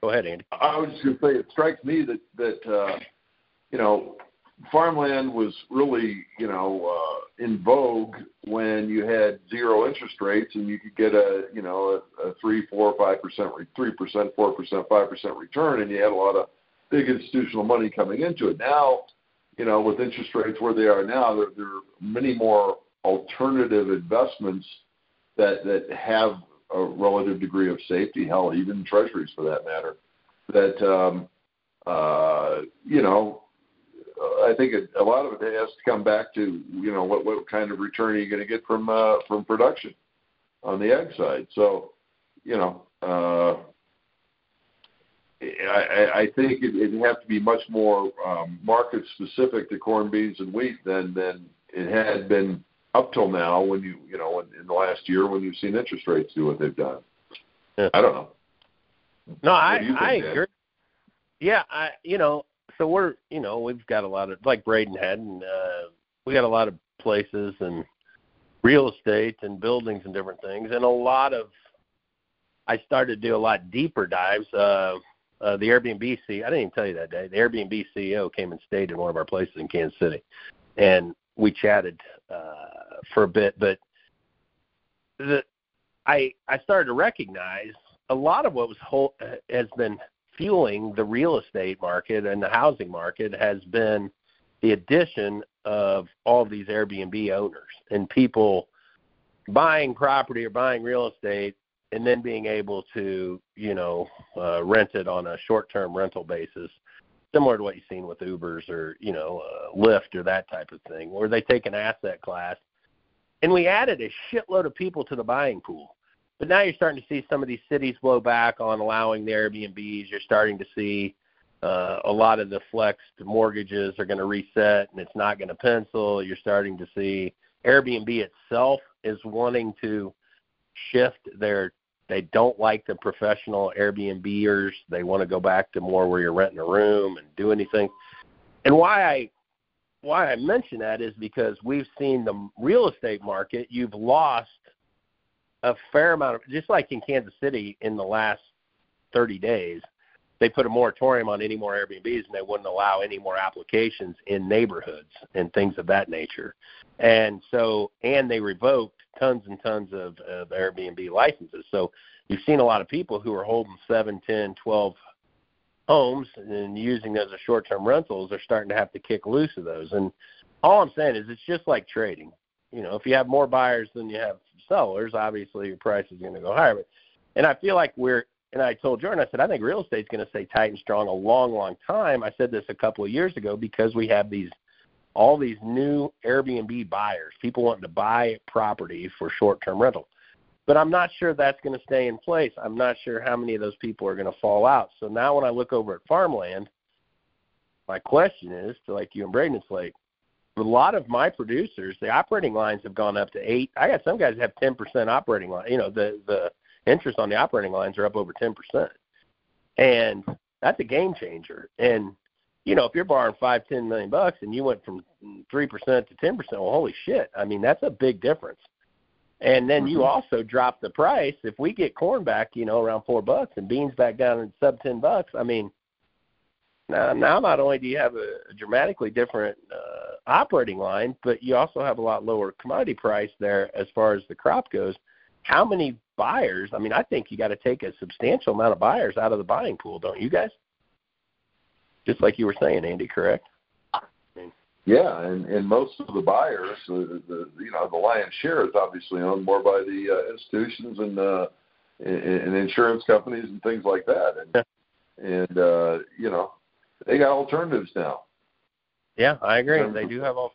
Go ahead, Andy. I was just going to say it strikes me that that uh, you know farmland was really, you know, uh, in vogue when you had zero interest rates and you could get a, you know, a, a three, four, five percent, three percent, four percent, five percent return, and you had a lot of big institutional money coming into it. Now, you know, with interest rates where they are now, there, there are many more alternative investments that that have a relative degree of safety. Hell, even treasuries for that matter. That um, uh, you know I think it, a lot of it has to come back to you know what what kind of return are you going to get from uh, from production on the ag side. So you know uh, I, I think it, it'd have to be much more um, market specific to corn, beans, and wheat than than it had been up till now. When you you know in, in the last year when you've seen interest rates do what they've done. Yeah. I don't know. No, I I agree. Yeah, I you know so we're you know we've got a lot of like Braden had, and uh, we got a lot of places and real estate and buildings and different things, and a lot of I started to do a lot deeper dives. Uh, uh, the Airbnb C I didn't even tell you that day. The Airbnb CEO came and stayed in one of our places in Kansas City, and we chatted uh, for a bit. But the I I started to recognize a lot of what was whole, uh, has been fueling the real estate market and the housing market has been the addition of all of these Airbnb owners and people buying property or buying real estate and then being able to, you know, uh, rent it on a short-term rental basis, similar to what you've seen with Ubers or, you know, uh, Lyft or that type of thing, where they take an asset class. And we added a shitload of people to the buying pool. But now you're starting to see some of these cities blow back on allowing the Airbnbs. You're starting to see uh, a lot of the flexed mortgages are going to reset and it's not going to pencil. You're starting to see Airbnb itself is wanting to shift their they don't like the professional Airbnbers. They want to go back to more where you're renting a room and do anything. And why I why I mention that is because we've seen the real estate market. You've lost a fair amount of just like in Kansas City in the last 30 days, they put a moratorium on any more Airbnbs and they wouldn't allow any more applications in neighborhoods and things of that nature. And so, and they revoked tons and tons of, of Airbnb licenses. So you've seen a lot of people who are holding seven, ten, twelve homes and using those as short-term rentals are starting to have to kick loose of those. And all I'm saying is it's just like trading. You know, if you have more buyers than you have sellers, obviously your price is going to go higher. But, and I feel like we're, and I told Jordan, I said, I think real estate's going to stay tight and strong a long, long time. I said this a couple of years ago because we have these all these new Airbnb buyers, people wanting to buy property for short-term rental. But I'm not sure that's going to stay in place. I'm not sure how many of those people are going to fall out. So now when I look over at farmland, my question is to like you and Braden, it's like a lot of my producers, the operating lines have gone up to eight. I got some guys have ten percent operating line. You know, the the interest on the operating lines are up over ten percent, and that's a game changer. And you know, if you're borrowing five, ten million bucks and you went from three percent to ten percent, well, holy shit! I mean, that's a big difference. And then you mm-hmm. also drop the price. If we get corn back, you know, around four bucks and beans back down in sub ten bucks, I mean, now, now not only do you have a, a dramatically different uh, operating line, but you also have a lot lower commodity price there as far as the crop goes. How many buyers? I mean, I think you got to take a substantial amount of buyers out of the buying pool, don't you guys? Just like you were saying, Andy, correct? Yeah, and and most of the buyers, the, the you know the lion's share is obviously owned more by the uh, institutions and uh, and insurance companies and things like that, and yeah. and uh, you know they got alternatives now. Yeah, I agree. They do have all.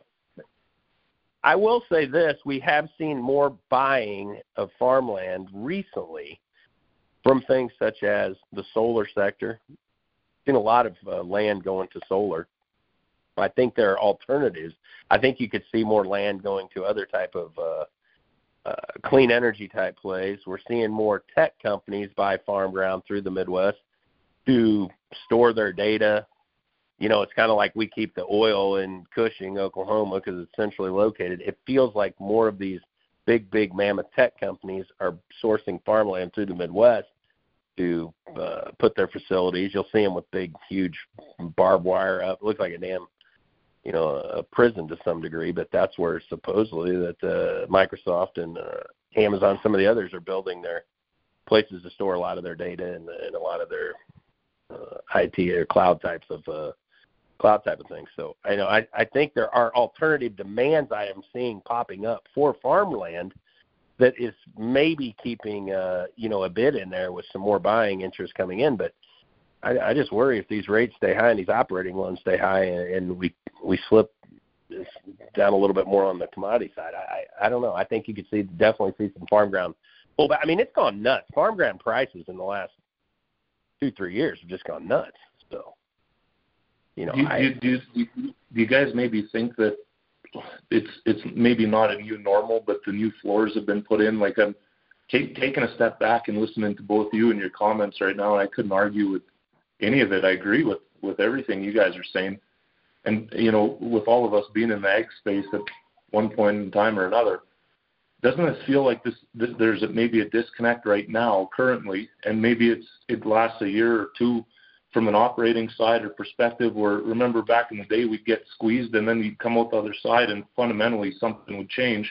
I will say this: we have seen more buying of farmland recently from things such as the solar sector. Seen a lot of uh, land going to solar. I think there are alternatives. I think you could see more land going to other type of uh, uh, clean energy type plays. We're seeing more tech companies buy farm ground through the Midwest to store their data, you know, it's kind of like we keep the oil in Cushing, Oklahoma, because it's centrally located. It feels like more of these big, big mammoth tech companies are sourcing farmland through the Midwest to uh, put their facilities. You'll see them with big, huge barbed wire up. It looks like a damn, you know, a prison to some degree. But that's where supposedly that uh, Microsoft and uh, Amazon, some of the others, are building their places to store a lot of their data and, and a lot of their uh, IT or cloud types of uh, cloud type of thing. So I know I, I think there are alternative demands I am seeing popping up for farmland that is maybe keeping uh, you know a bid in there with some more buying interest coming in. But I, I just worry if these rates stay high and these operating loans stay high and, and we we slip down a little bit more on the commodity side. I I don't know. I think you could see definitely see some farm ground. Well, but I mean it's gone nuts. Farm ground prices in the last two three years have just gone nuts. So you know, do, I, do, do, do, do you guys maybe think that it's it's maybe not a new normal, but the new floors have been put in? Like I'm taking a step back and listening to both you and your comments right now, and I couldn't argue with any of it. I agree with with everything you guys are saying, and you know, with all of us being in the ag space at one point in time or another, doesn't it feel like this, this there's a, maybe a disconnect right now currently, and maybe it's it lasts a year or two from an operating side or perspective where remember back in the day we'd get squeezed and then you'd come out the other side and fundamentally something would change.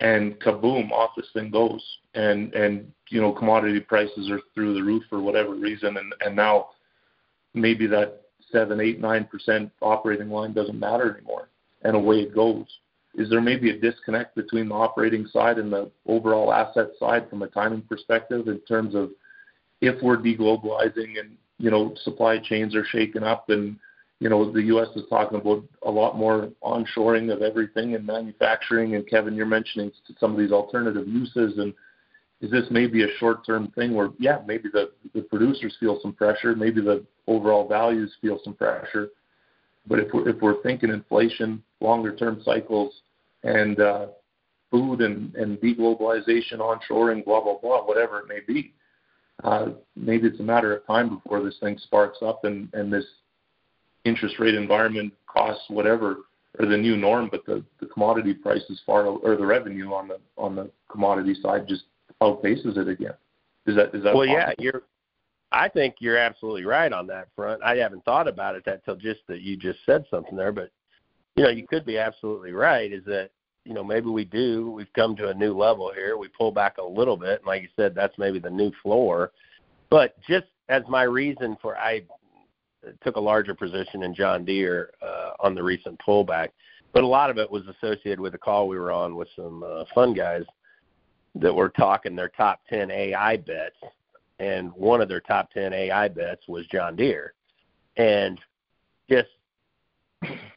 And kaboom off this thing goes. And and you know commodity prices are through the roof for whatever reason. And and now maybe that seven eight nine percent operating line doesn't matter anymore. And away it goes. Is there maybe a disconnect between the operating side and the overall asset side from a timing perspective in terms of if we're deglobalizing and you know, supply chains are shaken up and, you know, the U.S. is talking about a lot more onshoring of everything and manufacturing. And Kevin, you're mentioning some of these alternative uses. And is this maybe a short-term thing where, yeah, maybe the, the producers feel some pressure, maybe the overall values feel some pressure. But if we're, if we're thinking inflation, longer-term cycles, and uh, food and, and deglobalization, onshoring, blah, blah, blah, whatever it may be, Uh, maybe it's a matter of time before this thing sparks up and, and this interest rate environment costs whatever or the new norm, but the, the commodity prices far or the revenue on the on the commodity side just outpaces it again. Is that is that well? Possible? Yeah, you're. I think you're absolutely right on that front. I haven't thought about it that till just that you just said something there, but you know you could be absolutely right. Is that you know, maybe we do. We've come to a new level here. We pull back a little bit. And like you said, that's maybe the new floor. But just as my reason for I took a larger position in John Deere uh, on the recent pullback, but a lot of it was associated with a call we were on with some uh, fun guys that were talking their top 10 AI bets. And one of their top 10 AI bets was John Deere. And just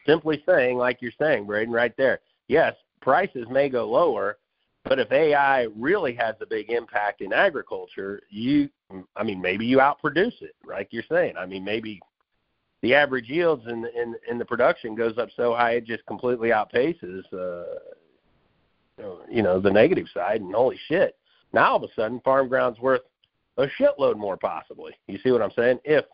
simply saying, like you're saying, Braden, right there. Yes, prices may go lower, but if AI really has a big impact in agriculture, you, I mean, maybe you outproduce it, like you're saying. I mean, maybe the average yields in the, in, in the production goes up so high it just completely outpaces, uh, you know, the negative side. And holy shit, now all of a sudden farm ground's worth a shitload more possibly. You see what I'm saying? If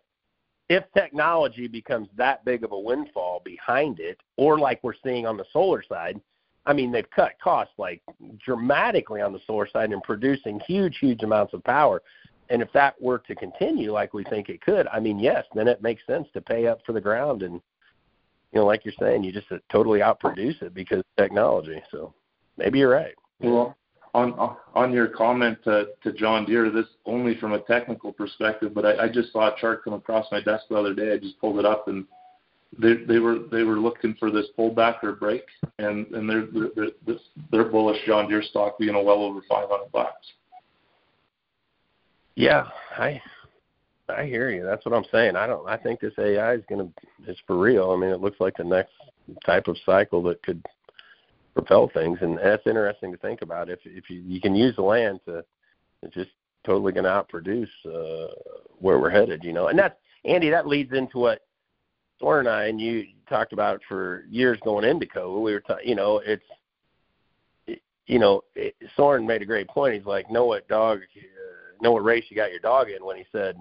if technology becomes that big of a windfall behind it, or like we're seeing on the solar side, I mean, they've cut costs like dramatically on the solar side and producing huge, huge amounts of power. And if that were to continue like we think it could, I mean, yes, then it makes sense to pay up for the ground and, you know, like you're saying, you just totally outproduce it because of technology. So maybe you're right. Well, on on your comment to, to John Deere, this only from a technical perspective, but I, I just saw a chart come across my desk the other day. I just pulled it up and they they were they were looking for this pullback or break, and and they're they're they're, they're bullish John Deere stock being a well over 500 bucks. Yeah, I I hear you. That's what I'm saying. I don't. I think this AI is to is for real. I mean, it looks like the next type of cycle that could propel things, and that's interesting to think about. If if you you can use the land to, it's just totally to outproduce uh, where we're headed. You know, and that's Andy. That leads into what Soren and I and you talked about it for years going into COVID. We were, ta- you know, it's, you know, it, Soren made a great point. He's like, know what dog, uh, know what race you got your dog in when he said,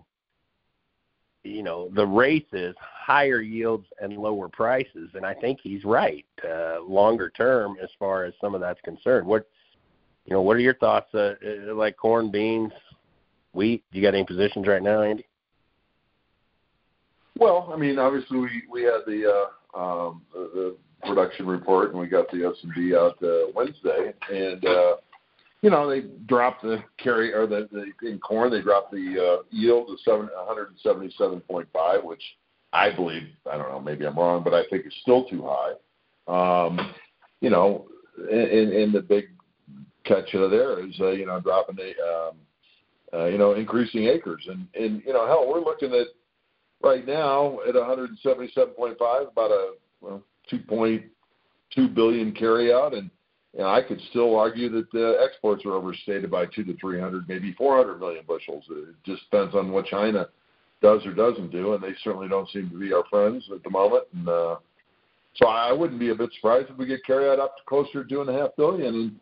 you know, the race is higher yields and lower prices, and I think he's right. Uh, longer term, as far as some of that's concerned, what, you know, what are your thoughts? Uh, uh like corn, beans, wheat. Do you got any positions right now, Andy? Well, I mean, obviously we we had the uh, um, the, production report and we got the S and D out uh, Wednesday, and uh, you know they dropped the carry or the, the in corn they dropped the uh, yield to seven 177.5, which I believe I don't know maybe I'm wrong, but I think it's still too high. Um, you know, and, and the big catch of there is uh, you know dropping the um, uh, you know increasing acres and and you know hell we're looking at right now at 177.5, about a well, 2.2 billion carryout, and and I could still argue that the exports are overstated by two to 300, maybe 400 million bushels. It just depends on what China does or doesn't do, and they certainly don't seem to be our friends at the moment. And uh, so I wouldn't be a bit surprised if we get carryout up to closer to two and a half billion. And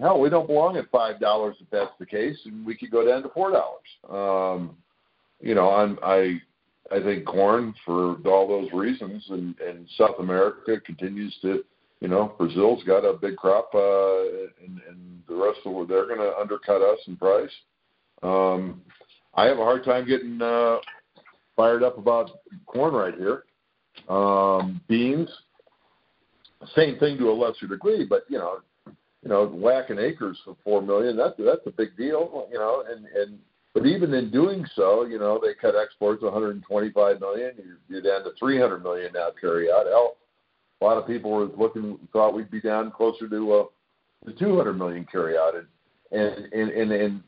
hell, we don't belong at five dollars if that's the case, and we could go down to four dollars. Um, you know, I'm I I think corn for all those reasons, and, and South America continues to, you know, Brazil's got a big crop, uh, and, and the rest of the world they're going to undercut us in price. Um, I have a hard time getting uh, fired up about corn right here. Um, beans, same thing to a lesser degree, but you know, you know, whacking acres for four million, that's that's a big deal, you know, and and but even in doing so, you know, they cut exports 125 million. You're, down to 300 million now carry out. Hell, a lot of people were looking thought we'd be down closer to uh, the 200 million carry out. And and and, and, and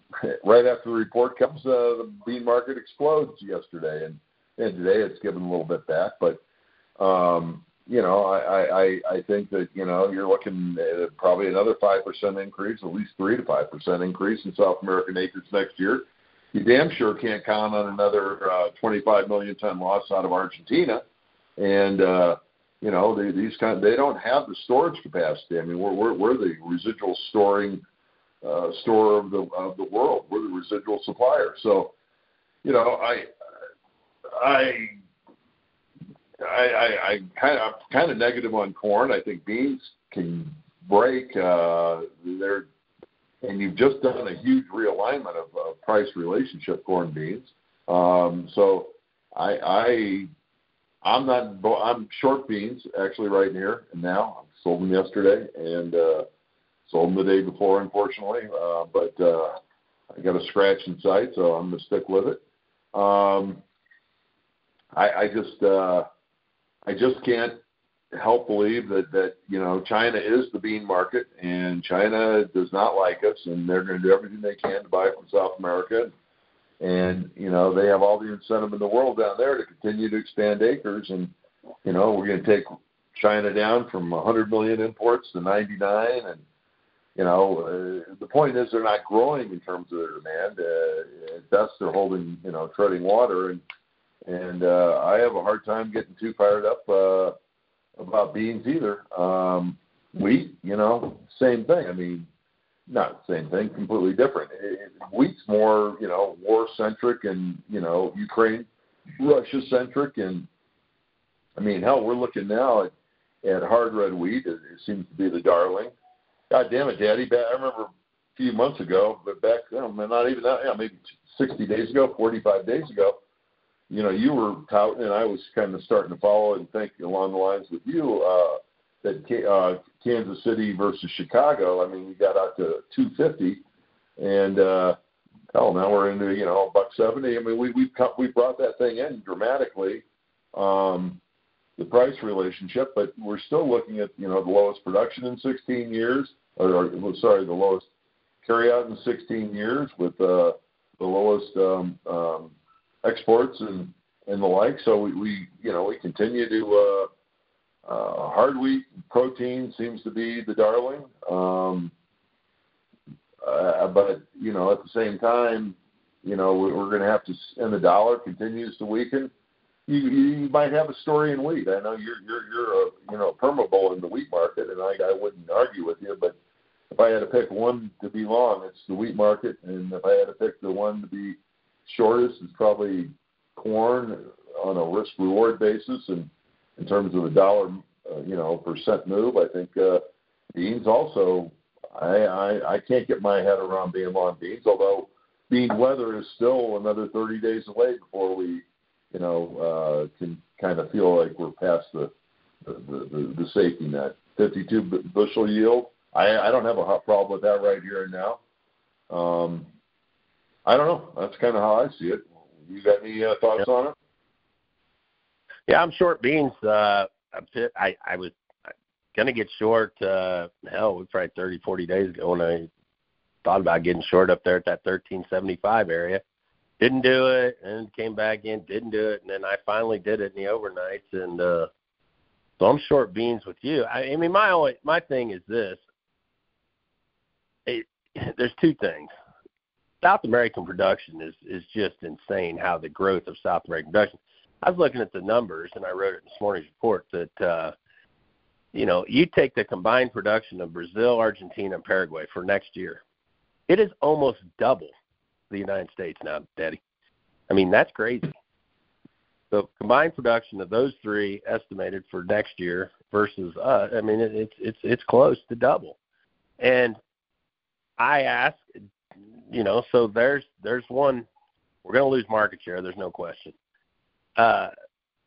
right after the report comes, uh, the bean market explodes yesterday, and and today it's given a little bit back. But um, you know, I, I I think that you know you're looking at probably another five percent increase, at least three to five percent increase in South American acres next year you damn sure can't count on another uh, 25 million ton loss out of Argentina. And uh, you know they, these kind of, they don't have the storage capacity. I mean we're we're, we're the residual storing uh, store of the of the world. We're the residual supplier. So you know I I I, I, I kind of kind of negative on corn. I think beans can break. Uh, they're and you've just done a huge realignment of uh, price relationship corn beans. Um, so I, I I'm not I'm short beans actually right here and now. I sold them yesterday and uh, sold them the day before, unfortunately. Uh, but uh, I got a scratch in sight, so I'm gonna stick with it. Um, I, I just uh, I just can't help believe that that you know China is the bean market, and China does not like us, and they're going to do everything they can to buy from South America. And you know they have all the incentive in the world down there to continue to expand acres, and you know, we're going to take China down from 100 million imports to 99, and you know, uh, the point is they're not growing in terms of their demand. Uh, at best, they're holding, you know, treading water, and and uh, I have a hard time getting too fired up uh, about beans either. Um, wheat, you know, same thing. I mean, not same thing, completely different. It, wheat's more, you know, war centric and you know, Ukraine, Russia centric, and I mean, hell, we're looking now at at hard red wheat. It, it seems to be the darling. God damn it, Daddy! I remember a few months ago, but back, oh, not even that, yeah, maybe 60 days ago, 45 days ago, you know, you were touting, and I was kind of starting to follow and think along the lines with you uh, that uh, Kansas City versus Chicago. I mean, we got out to 250, and uh, hell, now we're into you know buck 70. I mean, we we we brought that thing in dramatically. Um, the price relationship, but we're still looking at you know the lowest production in 16 years, or, or sorry, the lowest carryout in 16 years, with uh, the lowest um, um, exports and and the like. So we, we you know we continue to uh, uh, hard wheat protein seems to be the darling, um, uh, but you know at the same time, you know we're going to have to and the dollar continues to weaken you you might have a story in wheat. I know you're you're you're a you know perma bull in the wheat market, and I I wouldn't argue with you. But if I had to pick one to be long, it's the wheat market, and if I had to pick the one to be shortest, it's probably corn on a risk reward basis, and in terms of a dollar uh, you know percent move, I think uh, beans also. I, I I can't get my head around being long beans, although bean weather is still another 30 days away before we you know, uh, can kind of feel like we're past the the, the, the safety net. 52 bushel yield. I, I don't have a hot problem with that right here and now. Um, I don't know. That's kind of how I see it. You got any uh, thoughts yeah. on it? Yeah, I'm short beans. Uh, I I was gonna get short. Uh, hell, it was probably 30, 40 days ago when I thought about getting short up there at that 1375 area didn't do it and came back in, didn't do it, and then I finally did it in the overnights and uh so I'm short beans with you. I, I mean my only my thing is this. It, there's two things. South American production is is just insane how the growth of South American production. I was looking at the numbers and I wrote it in this morning's report that uh you know, you take the combined production of Brazil, Argentina, and Paraguay for next year. It is almost double the United States now, Daddy. I mean, that's crazy. The combined production of those three estimated for next year versus us, I mean, it, it's it's it's close to double. And I ask, you know, so there's there's one. We're going to lose market share. There's no question. Uh,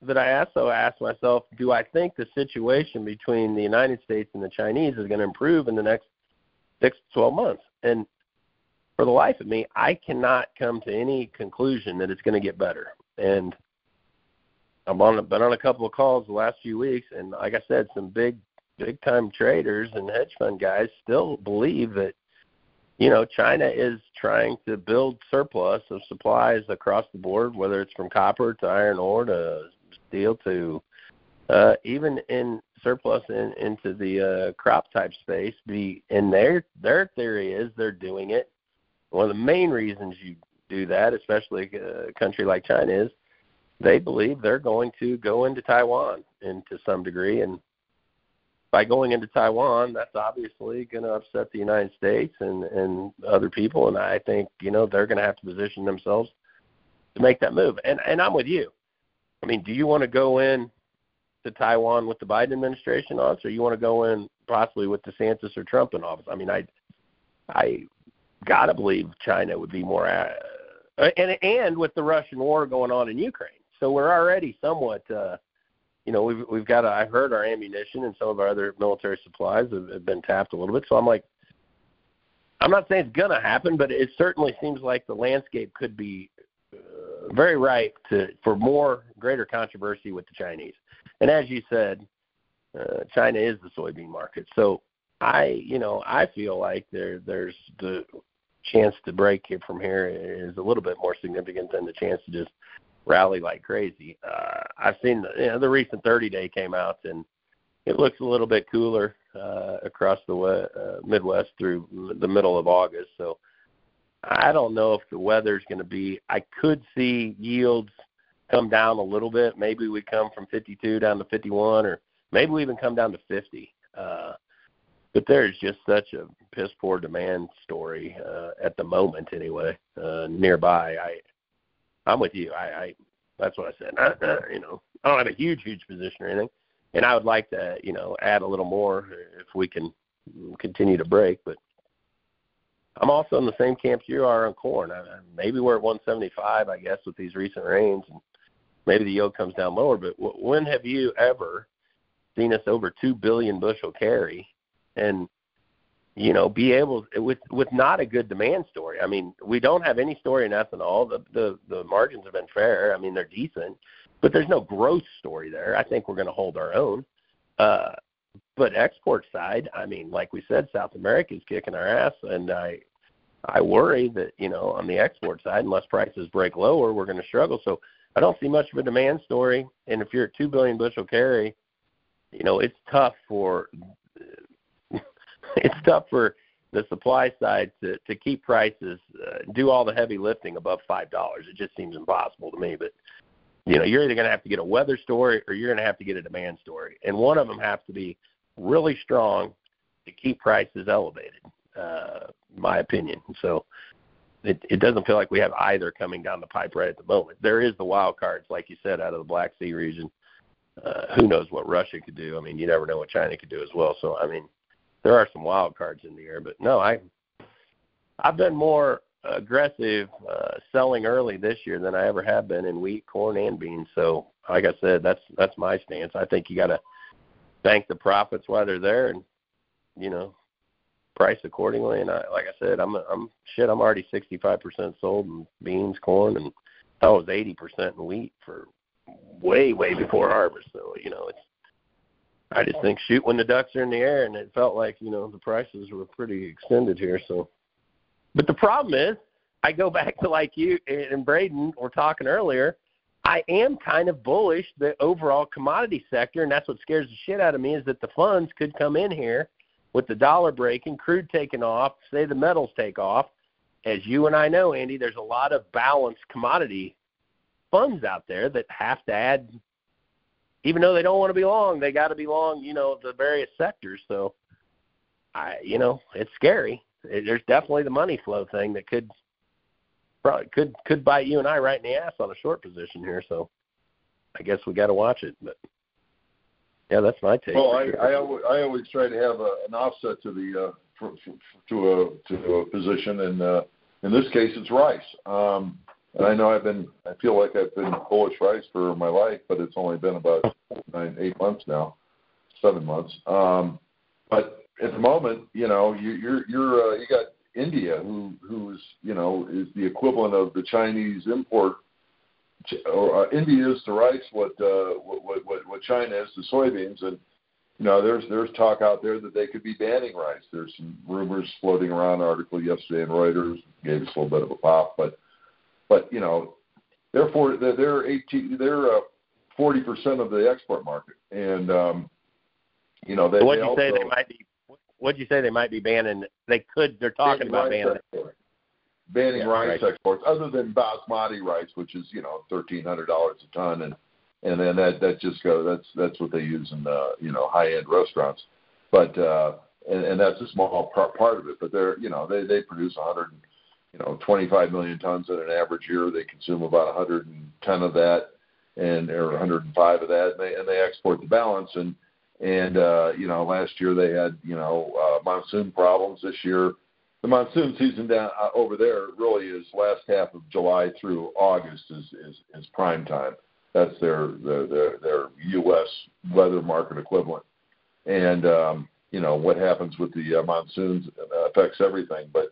but I also ask myself, do I think the situation between the United States and the Chinese is going to improve in the next six to 12 months? And for the life of me, I cannot come to any conclusion that it's going to get better. And I've on been on a couple of calls the last few weeks, and like I said, some big big time traders and hedge fund guys still believe that you know China is trying to build surplus of supplies across the board, whether it's from copper to iron ore to steel to uh, even in surplus in, into the uh, crop type space. Be and their their theory is they're doing it one of the main reasons you do that, especially a country like China, is they believe they're going to go into Taiwan and to some degree, and by going into Taiwan, that's obviously going to upset the United States and and other people, and I think you know they're going to have to position themselves to make that move. And and I'm with you. I mean, do you want to go in to Taiwan with the Biden administration office, or you want to go in possibly with DeSantis or Trump in office? I mean, I I got to believe China would be more, uh, and and with the Russian war going on in Ukraine, so we're already somewhat, uh, you know, we've we've got. A, I've heard our ammunition and some of our other military supplies have, have been tapped a little bit. So I'm like, I'm not saying it's gonna happen, but it certainly seems like the landscape could be uh, very ripe to for more greater controversy with the Chinese. And as you said, uh, China is the soybean market, so I, you know, I feel like there there's the chance to break it from here is a little bit more significant than the chance to just rally like crazy. Uh, I've seen the, you know, the recent 30 day came out and it looks a little bit cooler uh, across the uh, Midwest through the middle of August. So I don't know if the weather's going to be. I could see yields come down a little bit. Maybe we come from 52 down to 51, or maybe we even come down to 50. Uh, but there's just such a piss poor demand story uh, at the moment, anyway. Uh, nearby, I I'm with you. I, I that's what I said. I, you know, I don't have a huge, huge position or anything, and I would like to, you know, add a little more if we can continue to break. But I'm also in the same camp you are on corn. I, maybe we're at 175, I guess, with these recent rains, and maybe the yield comes down lower. But w- when have you ever seen us over two billion bushel carry, and you know, be able with with not a good demand story. I mean, we don't have any story in ethanol. The the the margins have been fair. I mean, they're decent, but there's no growth story there. I think we're going to hold our own. Uh, but export side, I mean, like we said, South America is kicking our ass, and I I worry that you know on the export side, unless prices break lower, we're going to struggle. So I don't see much of a demand story. And if you're at two billion bushel carry, you know it's tough for it's tough for the supply side to to keep prices uh, do all the heavy lifting above five dollars. It just seems impossible to me. But you know, you're either going to have to get a weather story or you're going to have to get a demand story, and one of them has to be really strong to keep prices elevated. Uh, my opinion. So it, it doesn't feel like we have either coming down the pipe right at the moment. There is the wild cards, like you said, out of the Black Sea region. Uh, who knows what Russia could do? I mean, you never know what China could do as well. So I mean, there are some wild cards in the air. But no, I I've been more aggressive uh, selling early this year than I ever have been in wheat, corn, and beans. So, like I said, that's that's my stance. I think you got to bank the profits while they're there, and you know, price accordingly. And I, like I said, I'm I'm shit. I'm already 65% sold in beans, corn, and I was 80% in wheat for way way before harvest. So you know, it's I just think shoot when the ducks are in the air, and it felt like you know the prices were pretty extended here. So, but the problem is, I go back to like you and Braden were talking earlier. I am kind of bullish the overall commodity sector, and that's what scares the shit out of me is that the funds could come in here with the dollar breaking, crude taking off, say the metals take off. As you and I know, Andy, there's a lot of balanced commodity funds out there that have to add even though they don't want to be long, they got to be long, you know, the various sectors. So, I, you know, it's scary. It, there's definitely the money flow thing that could probably could could bite you and I right in the ass on a short position here. So, I guess we got to watch it. But yeah, that's my take. Well, I sure. I, always, I always try to have a, an offset to the uh, for, for, to a to a position, and uh, in this case, it's rice. Um, and I know I've been, I feel like I've been bullish rice for my life, but it's only been about nine, eight months now, seven months. Um, but at the moment, you know, you, you're, you're, uh, you got India, who, who is, you know, is the equivalent of the Chinese import. Or uh, India is to rice what, uh, what, what, what China is to soybeans, and you know, there's there's talk out there that they could be banning rice. There's some rumors floating around. An article yesterday in Reuters gave us a little bit of a pop, but but you know, therefore they're they're 18, they're uh, 40% of the export market, and um, you know they. What'd you say they might be? What'd you say they might be banning? They could. They're talking about banning. Export. Banning yeah, rice right. exports, other than basmati rice, which is you know thirteen hundred dollars a ton, and and then that that just go that's that's what they use in the you know high end restaurants, but uh, and, and that's a small part part of it. But they're you know they they produce 100 you know 25 million tons in an average year. They consume about 110 of that, and or 105 of that, and they and they export the balance. And and uh, you know last year they had you know uh, monsoon problems. This year, the monsoon season down uh, over there really is last half of July through August is is, is prime time. That's their their their, their U.S. weather market equivalent. And um, you know what happens with the uh, monsoons affects everything, but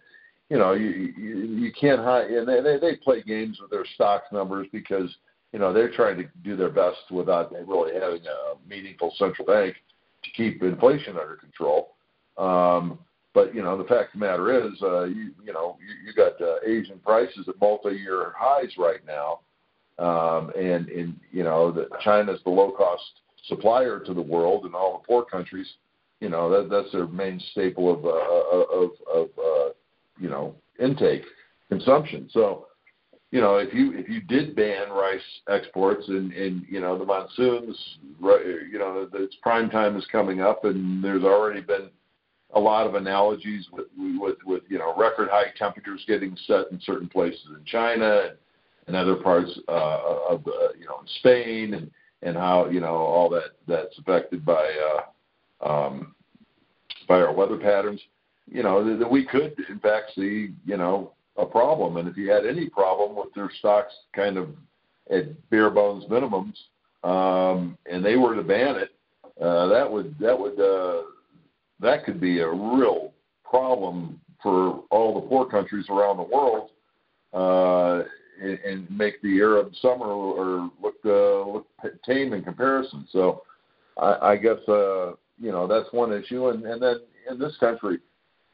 you know, you you, you can't hide, and they, they they play games with their stocks numbers because you know they're trying to do their best without really having a meaningful central bank to keep inflation under control. Um, but you know, the fact of the matter is, uh, you you know, you, you got uh, Asian prices at multi-year highs right now, um, and and you know that China's the low cost supplier to the world and all the poor countries. You know that that's their main staple of uh, of of uh, you know intake consumption. So you know, if you if you did ban rice exports and and you know the monsoons, you know, it's prime time is coming up, and there's already been a lot of analogies with with with you know record high temperatures getting set in certain places in China and, other parts uh, of uh, you know in Spain and and how you know all that that's affected by uh, um, by our weather patterns. You know that we could in fact see you know a problem. And if you had any problem with their stocks kind of at bare bones minimums, um, and they were to ban it, uh, that would that would uh, that could be a real problem for all the poor countries around the world, uh, and, and make the Arab summer or look uh, look tame in comparison. So, I, I guess uh, you know that's one issue, and and then in this country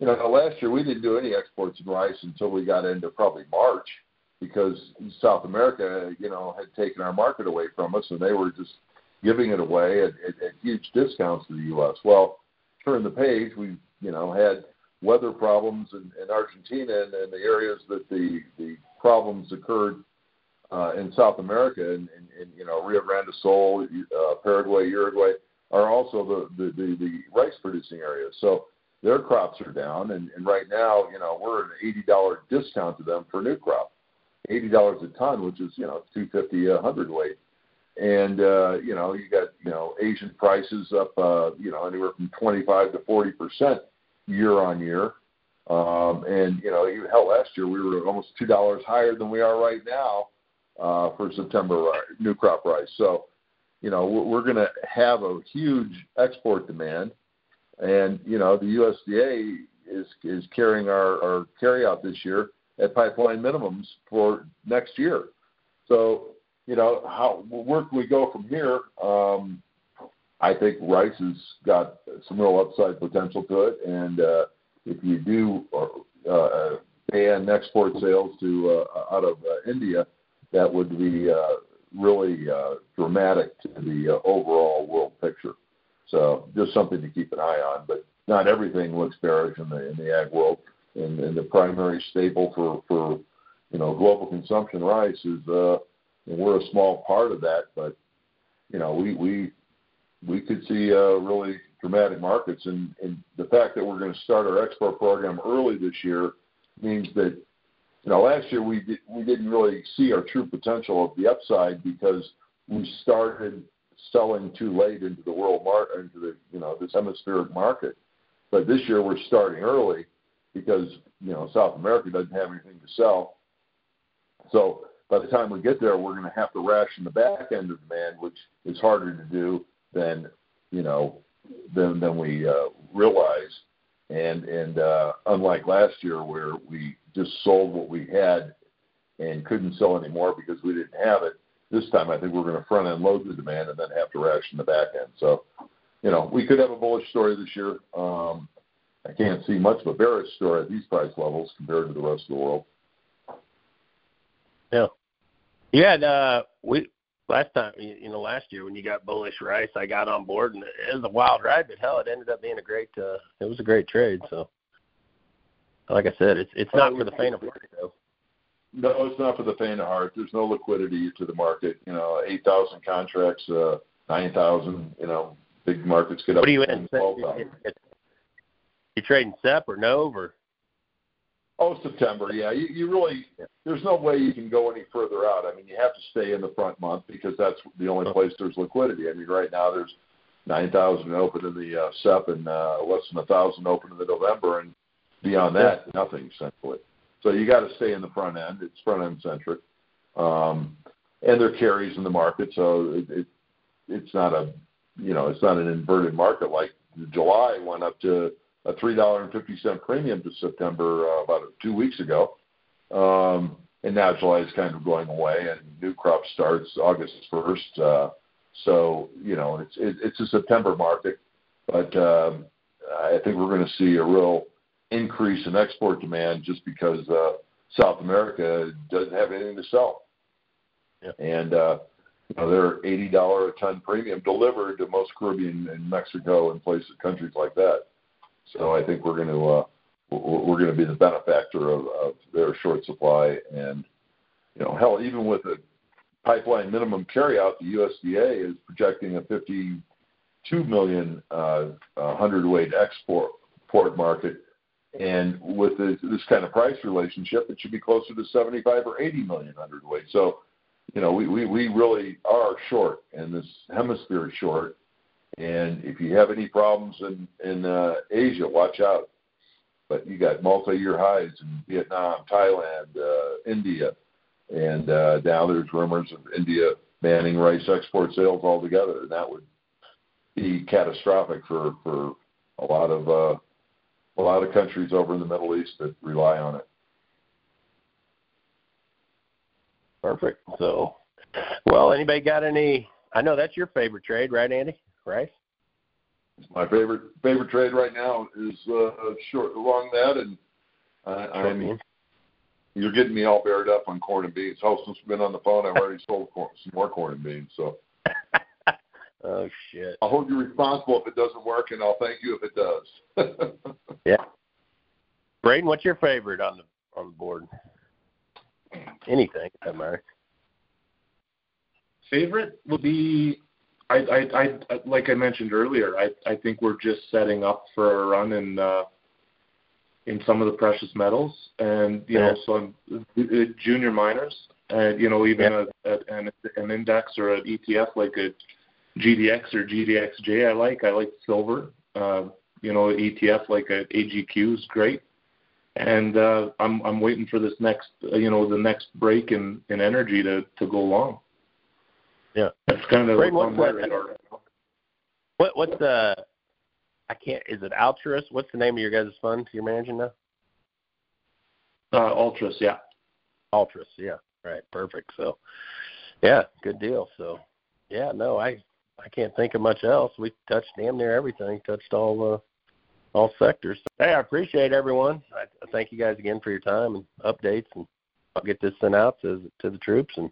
you know, last year we didn't do any exports of rice until we got into probably March because South America, you know, had taken our market away from us and they were just giving it away at, at, at huge discounts to the U.S. Well, turn the page, we, you know, had weather problems in, in Argentina and, and the areas that the, the problems occurred uh, in South America and, and, and you know Rio Grande do Sul, uh, Paraguay, Uruguay are also the, the, the, the rice producing areas. So their crops are down, and, and right now, you know, we're at an eighty dollar discount to them for new crop, eighty dollars a ton, which is you know two fifty a hundredweight, and uh, you know you got you know Asian prices up uh, you know anywhere from twenty five to forty percent year on year, um, and you know even hell last year we were almost two dollars higher than we are right now uh, for September new crop rice. So you know we're going to have a huge export demand and you know the USDA is is carrying our, our carryout this year at pipeline minimums for next year. So you know how where can we go from here? Um, I think rice has got some real upside potential to it, and uh, if you do uh, ban export sales to uh, out of uh, India, that would be uh, really uh, dramatic to the uh, overall world picture. So just something to keep an eye on. But not everything looks bearish in the in the ag world. And, and the primary staple for for you know global consumption rice is uh, and we're a small part of that. But you know we we we could see uh, really dramatic markets. And, and the fact that we're going to start our export program early this year means that you know last year we we didn't really see our true potential of the upside because we started selling too late into the world market, into the you know this hemispheric market. But this year we're starting early because you know South America doesn't have anything to sell. So by the time we get there, we're going to have to ration the back end of demand, which is harder to do than you know than than we uh, realize. And and uh, unlike last year where we just sold what we had and couldn't sell anymore because we didn't have it, this time, I think we're going to front end load the demand and then have to ration the back end. So, you know, we could have a bullish story this year. Um, I can't see much of a bearish story at these price levels compared to the rest of the world. Yeah. yeah. had uh we last time you know last year when you got bullish rice, I got on board and it was a wild ride, but hell, it ended up being a great uh it was a great trade. So, like I said, it's it's not for the faint of heart though. No, it's not for the faint of heart. There's no liquidity to the market. You know, 8,000 contracts, uh, 9,000, you know, big markets get up what are you in? You trading SEP or NOVE or? Oh, September, yeah. You, you really, there's no way you can go any further out. I mean, you have to stay in the front month because that's the only place there's liquidity. I mean, right now there's 9,000 open in the uh, SEP and uh, less than a 1,000 open in the November, and beyond that, nothing essentially. So you got to stay in the front end. It's front end centric, um, and there are carries in the market, so it, it it's not a you know it's not an inverted market like July went up to a three dollar and fifty cent premium to September uh, about two weeks ago, um, and now July is kind of going away, and new crop starts August first. Uh, so you know it's it, it's a September market, but um, I think we're going to see a real increase in export demand just because uh, South America doesn't have anything to sell. Yeah. And uh, you know, they're eighty dollar a ton premium delivered to most Caribbean and Mexico and places countries like that. So I think we're going to uh, we're going to be the benefactor of, of their short supply. And you know, hell, even with a pipeline minimum carryout, the USDA is projecting a 52 million uh, uh, hundredweight export port market. And with this, this kind of price relationship, it should be closer to 75 or 80 million hundredweight. So, you know, we, we, we really are short, and this hemisphere is short. And if you have any problems in in uh, Asia, watch out. But you got multi-year highs in Vietnam, Thailand, uh, India, and uh, now there's rumors of India banning rice export sales altogether, and that would be catastrophic for for a lot of uh, a lot of countries over in the Middle East that rely on it. Perfect. So, well, anybody got any? I know that's your favorite trade, right, Andy? Right? My favorite favorite trade right now is uh, short along that, and uh, I'm you're getting me all bared up on corn and beans. Oh, since we've been on the phone, I've already sold corn, some more corn and beans. So. Oh shit! I'll hold you responsible if it doesn't work, and I'll thank you if it does. yeah. Braden, what's your favorite on the on the board? Anything, doesn't matter. Favorite would be I, I, I, like I mentioned earlier, I, I think we're just setting up for a run in uh, in some of the precious metals, and you yeah. know, some uh, junior miners, and you know, even yeah. a, a, an an index or an ETF like a GDX or GDXJ. I like. I like silver. Uh, you know, ETF like a AGQ is great, and uh, I'm I'm waiting for this next, uh, you know, the next break in in energy to to go long. Yeah, that's kind of what's on my radar. What what's the? I can't. Is it Altrus? What's the name of your guys' fund you're managing now? Uh, Altrus, yeah. Altrus, yeah. Right, perfect. So, yeah, good deal. So, yeah, no, I I can't think of much else. We touched damn near everything. Touched all uh, all sectors. Hey, I appreciate everyone. I, I thank you guys again for your time and updates, and I'll get this sent out to to the troops and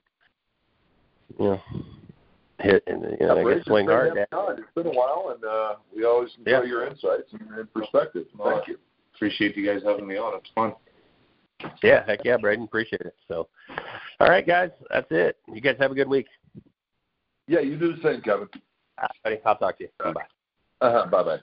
you know, hit and you know, yeah, I guess swing hard. It's been a while, and uh, we always enjoy yeah. your insights and, and perspective. Thank you. Appreciate you guys having me on. It's fun. Yeah, heck yeah, Braden. Appreciate it. So, all right, guys, that's it. You guys have a good week. Yeah, you do the same, Kevin. All right, buddy. I'll talk to you. Bye bye. Uh-huh. Bye bye.